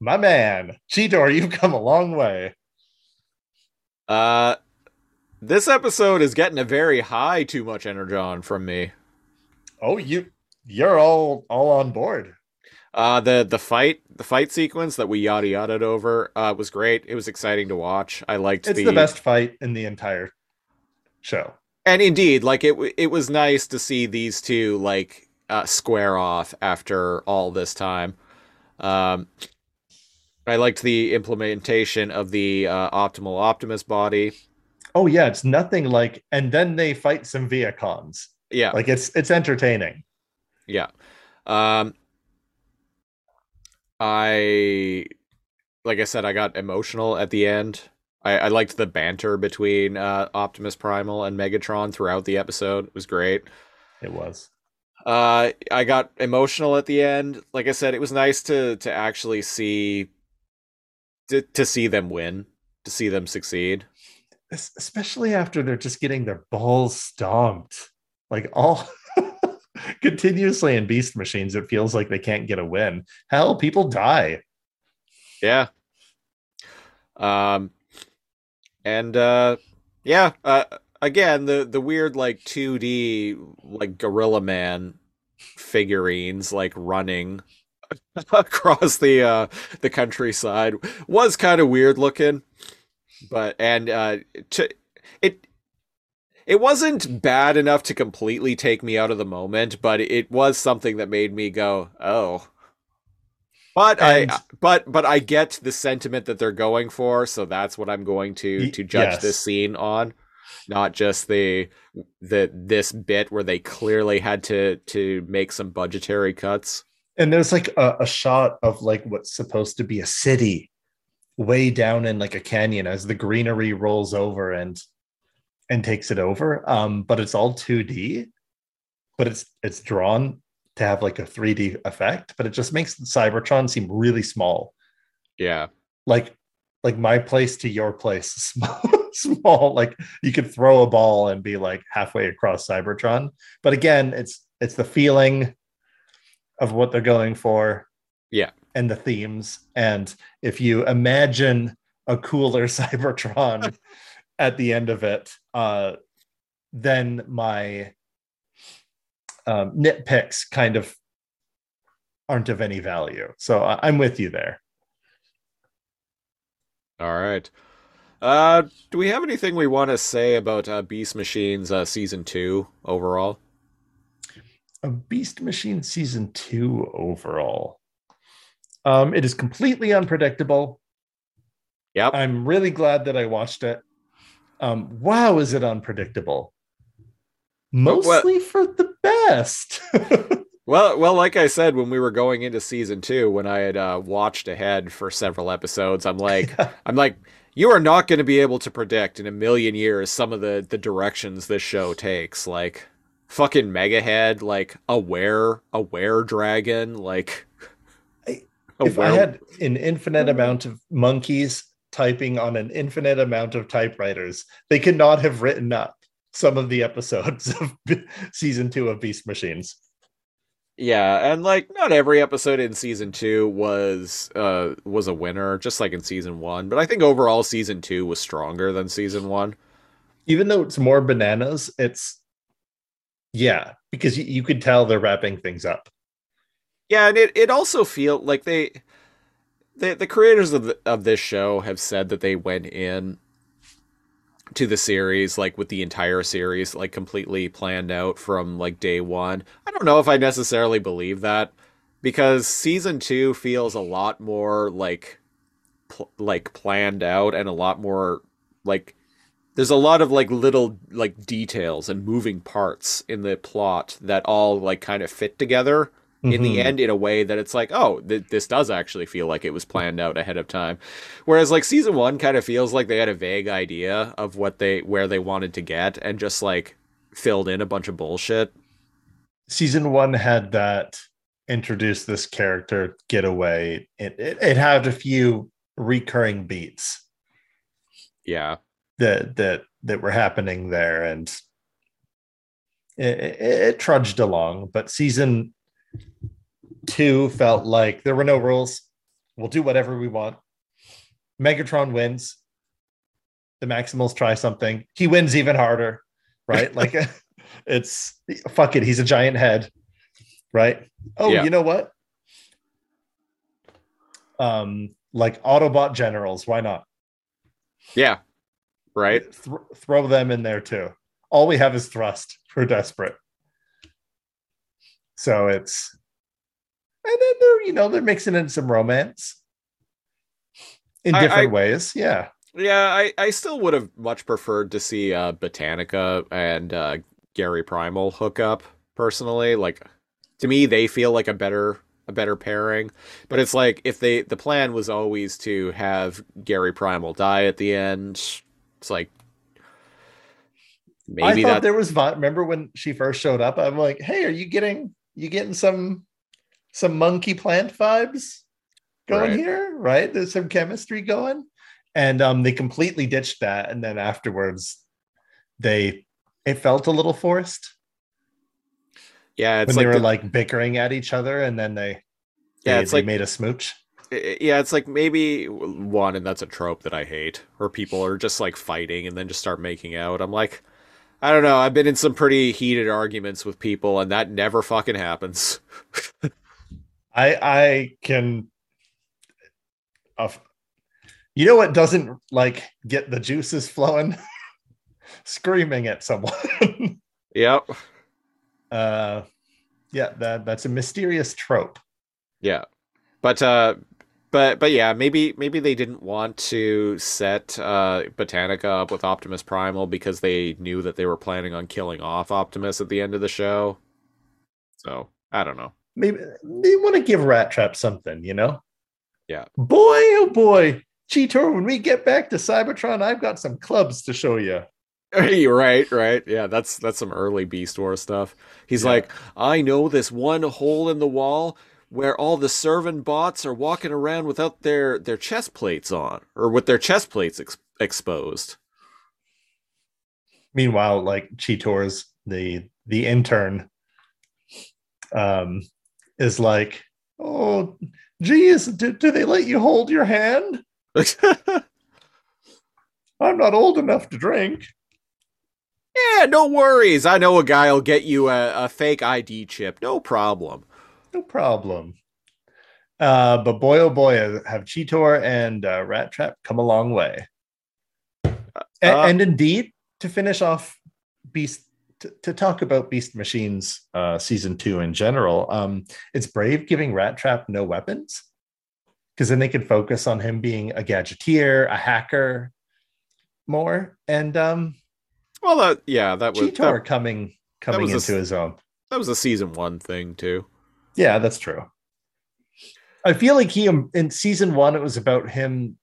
my man, Cheetor, you've come a long way. uh, this episode is getting a very high too much energon from me. Oh, you you're all all on board. Uh, the the fight the fight sequence that we yada yada over uh, was great. It was exciting to watch. I liked It's the best fight in the entire show. and indeed like it it was nice to see these two like uh, square off after all this time um i liked the implementation of the uh, optimal optimus body Oh yeah, it's nothing like, and then they fight some Vehicons. yeah Like it's it's entertaining. yeah um i like i said i got emotional at the end i, I liked the banter between uh, optimus primal and megatron throughout the episode it was great It was. Uh, I got emotional at the end. Like I said, it was nice to to actually see to, to see them win to see them succeed. Especially after they're just getting their balls stomped like all continuously in beast machines it feels like they can't get a win hell people die Yeah. Um and uh yeah, uh again the the weird like 2D like Gorilla Man figurines like running across the uh the countryside was kind of weird looking. But and uh to it it wasn't bad enough to completely take me out of the moment, but it was something that made me go, "Oh, but And- I but but I get the sentiment that they're going for, so that's what I'm going to to judge yes. this scene on, not just the the this bit where they clearly had to to make some budgetary cuts. And there's like a, a shot of like what's supposed to be a city way down in like a canyon as the greenery rolls over and and takes it over. Um but it's all 2d but it's it's drawn to have like a 3d effect but it just makes cybertron seem really small. Yeah. like like my place to your place small small like you could throw a ball and be like halfway across cybertron. But again it's it's the feeling of what they're going for Yeah. and the themes and if you imagine a cooler cybertron at the end of it uh then my um, nitpicks kind of aren't of any value so I- i'm with you there All right. Uh do we have anything we want to say about uh, Beast Machines uh season 2 overall? A Beast Machine season two overall. Um, it is completely unpredictable. Yep. I'm really glad that I watched it. Um, wow, is it unpredictable? what- Mostly for the best. Well, well, like I said when we were going into season two, when I had uh, watched ahead for several episodes, I'm like, I'm like, you are not going to be able to predict in a million years some of the the directions this show takes. Like, fucking Mega Head, like a were a were dragon, like. A if I had an infinite amount of monkeys typing on an infinite amount of typewriters, they could not have written up some of the episodes of season two of Beast Machines. Yeah, and like not every episode in season two was uh was a winner, just like in season one. But I think overall season two was stronger than season one. even though it's more bananas, it's yeah, because you, could tell they're wrapping things up. Yeah, and it, it also feel like they the the creators of the, of this show have said that they went in to the series like with the entire series like completely planned out from like day 1. I don't know if I necessarily believe that because season 2 feels a lot more like pl- like planned out and a lot more like there's a lot of like little like details and moving parts in the plot that all like kind of fit together in the Mhm. end in a way that it's like oh th- this does actually feel like it was planned out ahead of time whereas like season one kind of feels like they had a vague idea of what they where they wanted to get and just like filled in a bunch of bullshit season one had that introduce this character getaway. It, it it had a few recurring beats yeah that that that were happening there, and it, it, it trudged along. But season two felt like there were no rules. We'll do whatever we want. Megatron wins. The Maximals try something. He wins even harder, right? like it's fuck it. He's a giant head, right? Oh, Yeah. you know what? Um, like Autobot generals, why not? yeah right Th- throw them in there too. All we have is thrust. We're desperate. So it's, and then they're you know they're mixing in some romance in I- different I- ways. Yeah, yeah i i still would have much preferred to see uh botanica and uh gary primal hook up personally like to me they feel like a better a better pairing but it's like if they the plan was always to have gary primal die at the end it's like maybe I thought that there was. Remember when she first showed up? I'm like, hey, are you getting you getting some some monkey plant vibes going Right. here? Right? There's some chemistry going. and um, they completely ditched that, and then afterwards, they it felt a little forced Yeah, it's when like they were the- like bickering at each other, and then they Yeah, they, it's they like- made a smooch. Yeah, it's like maybe one, and that's a trope that I hate, where people are just like fighting and then just start making out. I'm like, I don't know. I've been in some pretty heated arguments with people, and that never fucking happens. I I can. Uh, you know what doesn't like get the juices flowing? Screaming at someone. Yep. uh, yeah, that that's a mysterious trope. Yeah. But uh but but yeah, maybe maybe they didn't want to set uh Botanica up with Optimus Primal because they knew that they were planning on killing off Optimus at the end of the show. So, I don't know. Maybe they want to give Rattrap something, you know? Yeah. Boy, oh boy, Cheetor, when we get back to Cybertron, I've got some clubs to show you. Right, right. Yeah, that's that's some early Beast Wars stuff. He's Yeah. like, "I know this one hole in the wall where all the servant bots are walking around without their their chest plates on or with their chest plates ex- exposed." Meanwhile, like Cheetor's the the intern um is like, oh geez, do, do they let you hold your hand? I'm not old enough to drink. Yeah, no worries. I know a guy'll get you a, a fake ID chip. No problem. No problem. Uh, but boy, oh boy, have Cheetor and uh, Rattrap come a long way. A- Uh, and indeed, to finish off Beast, to, to talk about Beast Machines uh, season two in general, um, it's brave giving Rattrap no weapons because then they can focus on him being a gadgeteer, a hacker more, and um, Well, that yeah, that was Cheetor that, coming coming a into s- his own. that was a season one thing too. Yeah, that's true. I feel like he um, in season one it was about him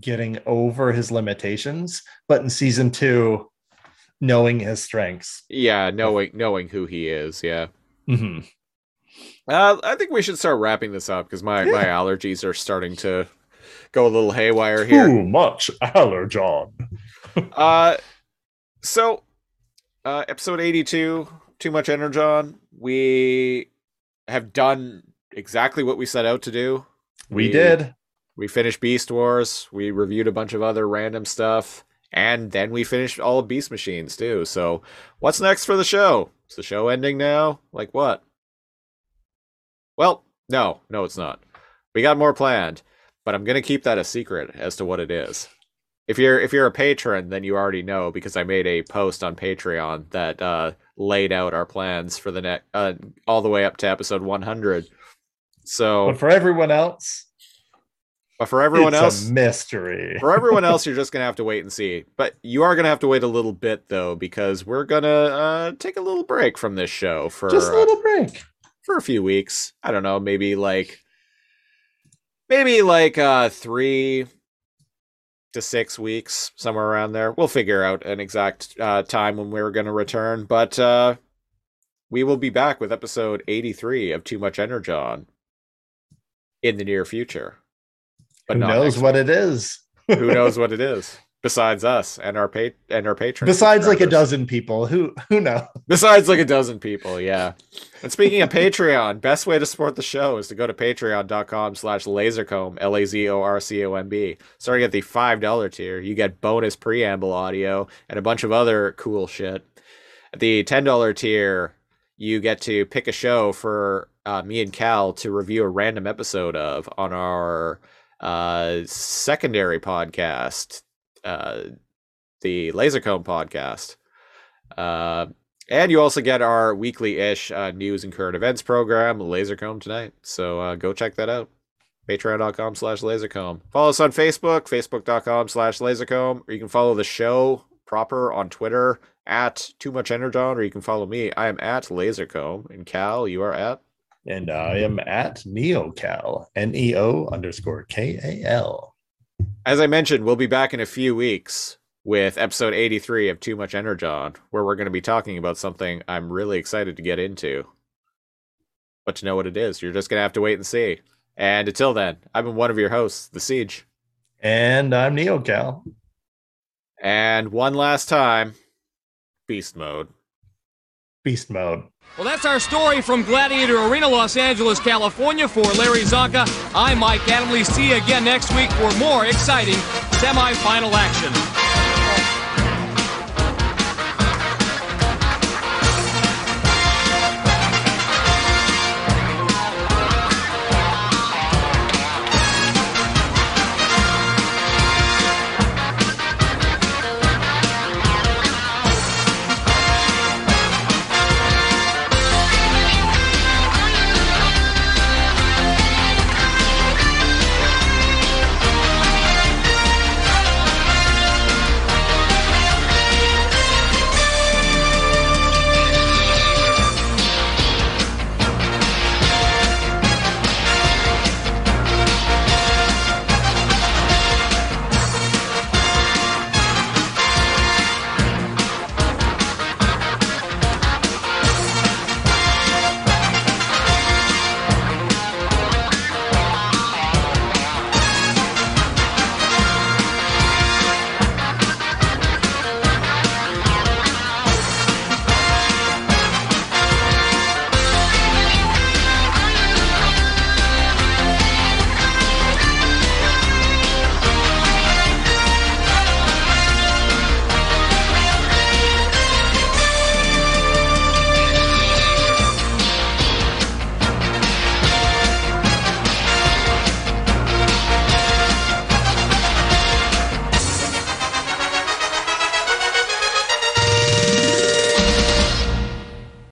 getting over his limitations, but in season two, knowing his strengths. Yeah, knowing knowing who he is. Yeah. Mhm. Uh, I think we should start wrapping this up because my my allergies are starting to go a little haywire here. Too much allergon. Uh, so, uh, episode 82, Too Much Energon. We have done exactly what we set out to do. We, We- did. We finished Beast Wars. We reviewed a bunch of other random stuff. And then we finished all of Beast Machines, too. So, what's next for the show? Is the show ending now? Like what? Well, no, no, it's not. We got more planned, but I'm gonna keep that a secret as to what it is. If you're if you're a patron, then you already know because I made a post on Patreon that uh, laid out our plans for the next uh, all the way up to episode 100. So, But for everyone else, but for everyone it's else, a mystery. for everyone else, you're just gonna have to wait and see. But you are gonna have to wait a little bit though, because we're gonna uh, take a little break from this show for Just a uh, little break. for a few weeks. I don't know, maybe like maybe like uh three to six weeks, somewhere around there. We'll figure out an exact uh, time when we're gonna return, but uh, we will be back with episode 83 of Too Much Energon in the near future. But Who knows what it is? who knows what it is besides us and our pa- and our patrons Besides like a dozen people, who who know? Besides like a dozen people yeah. And speaking of patreon best way to support the show is to go to patreon.com slash lazorcomb l-a-z-o-r-c-o-m-b starting at the five dollar tier you get bonus preamble audio and a bunch of other cool shit. At the ten dollar tier you get to pick a show for uh, me and cal to review a random episode of on our uh, secondary podcast uh, the lazorcomb podcast uh, and you also get our weekly-ish uh, news and current events program, Lazorcomb Tonight. So uh, go check that out. Patreon.com slash Lazorcomb. Follow us on Facebook, Facebook.com slash Lazorcomb. Or you can follow the show proper on Twitter at Too Much Energon, or you can follow me. I am at Lazorcomb. And Cal, you are at? And I am at NeoCal, N E O underscore K A L. As I mentioned, we'll be back in a few weeks with episode 83 of Too Much Energon, where we're going to be talking about something I'm really excited to get into. But to know what it is, you're just going to have to wait and see. And until then, I've been one of your hosts, The Siege. And I'm NeoCal. And one last time, beast mode. Beast mode. Well, that's our story from Gladiator Arena, Los Angeles, California. For Larry Csonka, I'm Mike Adamle. See you again next week for more exciting semifinal action.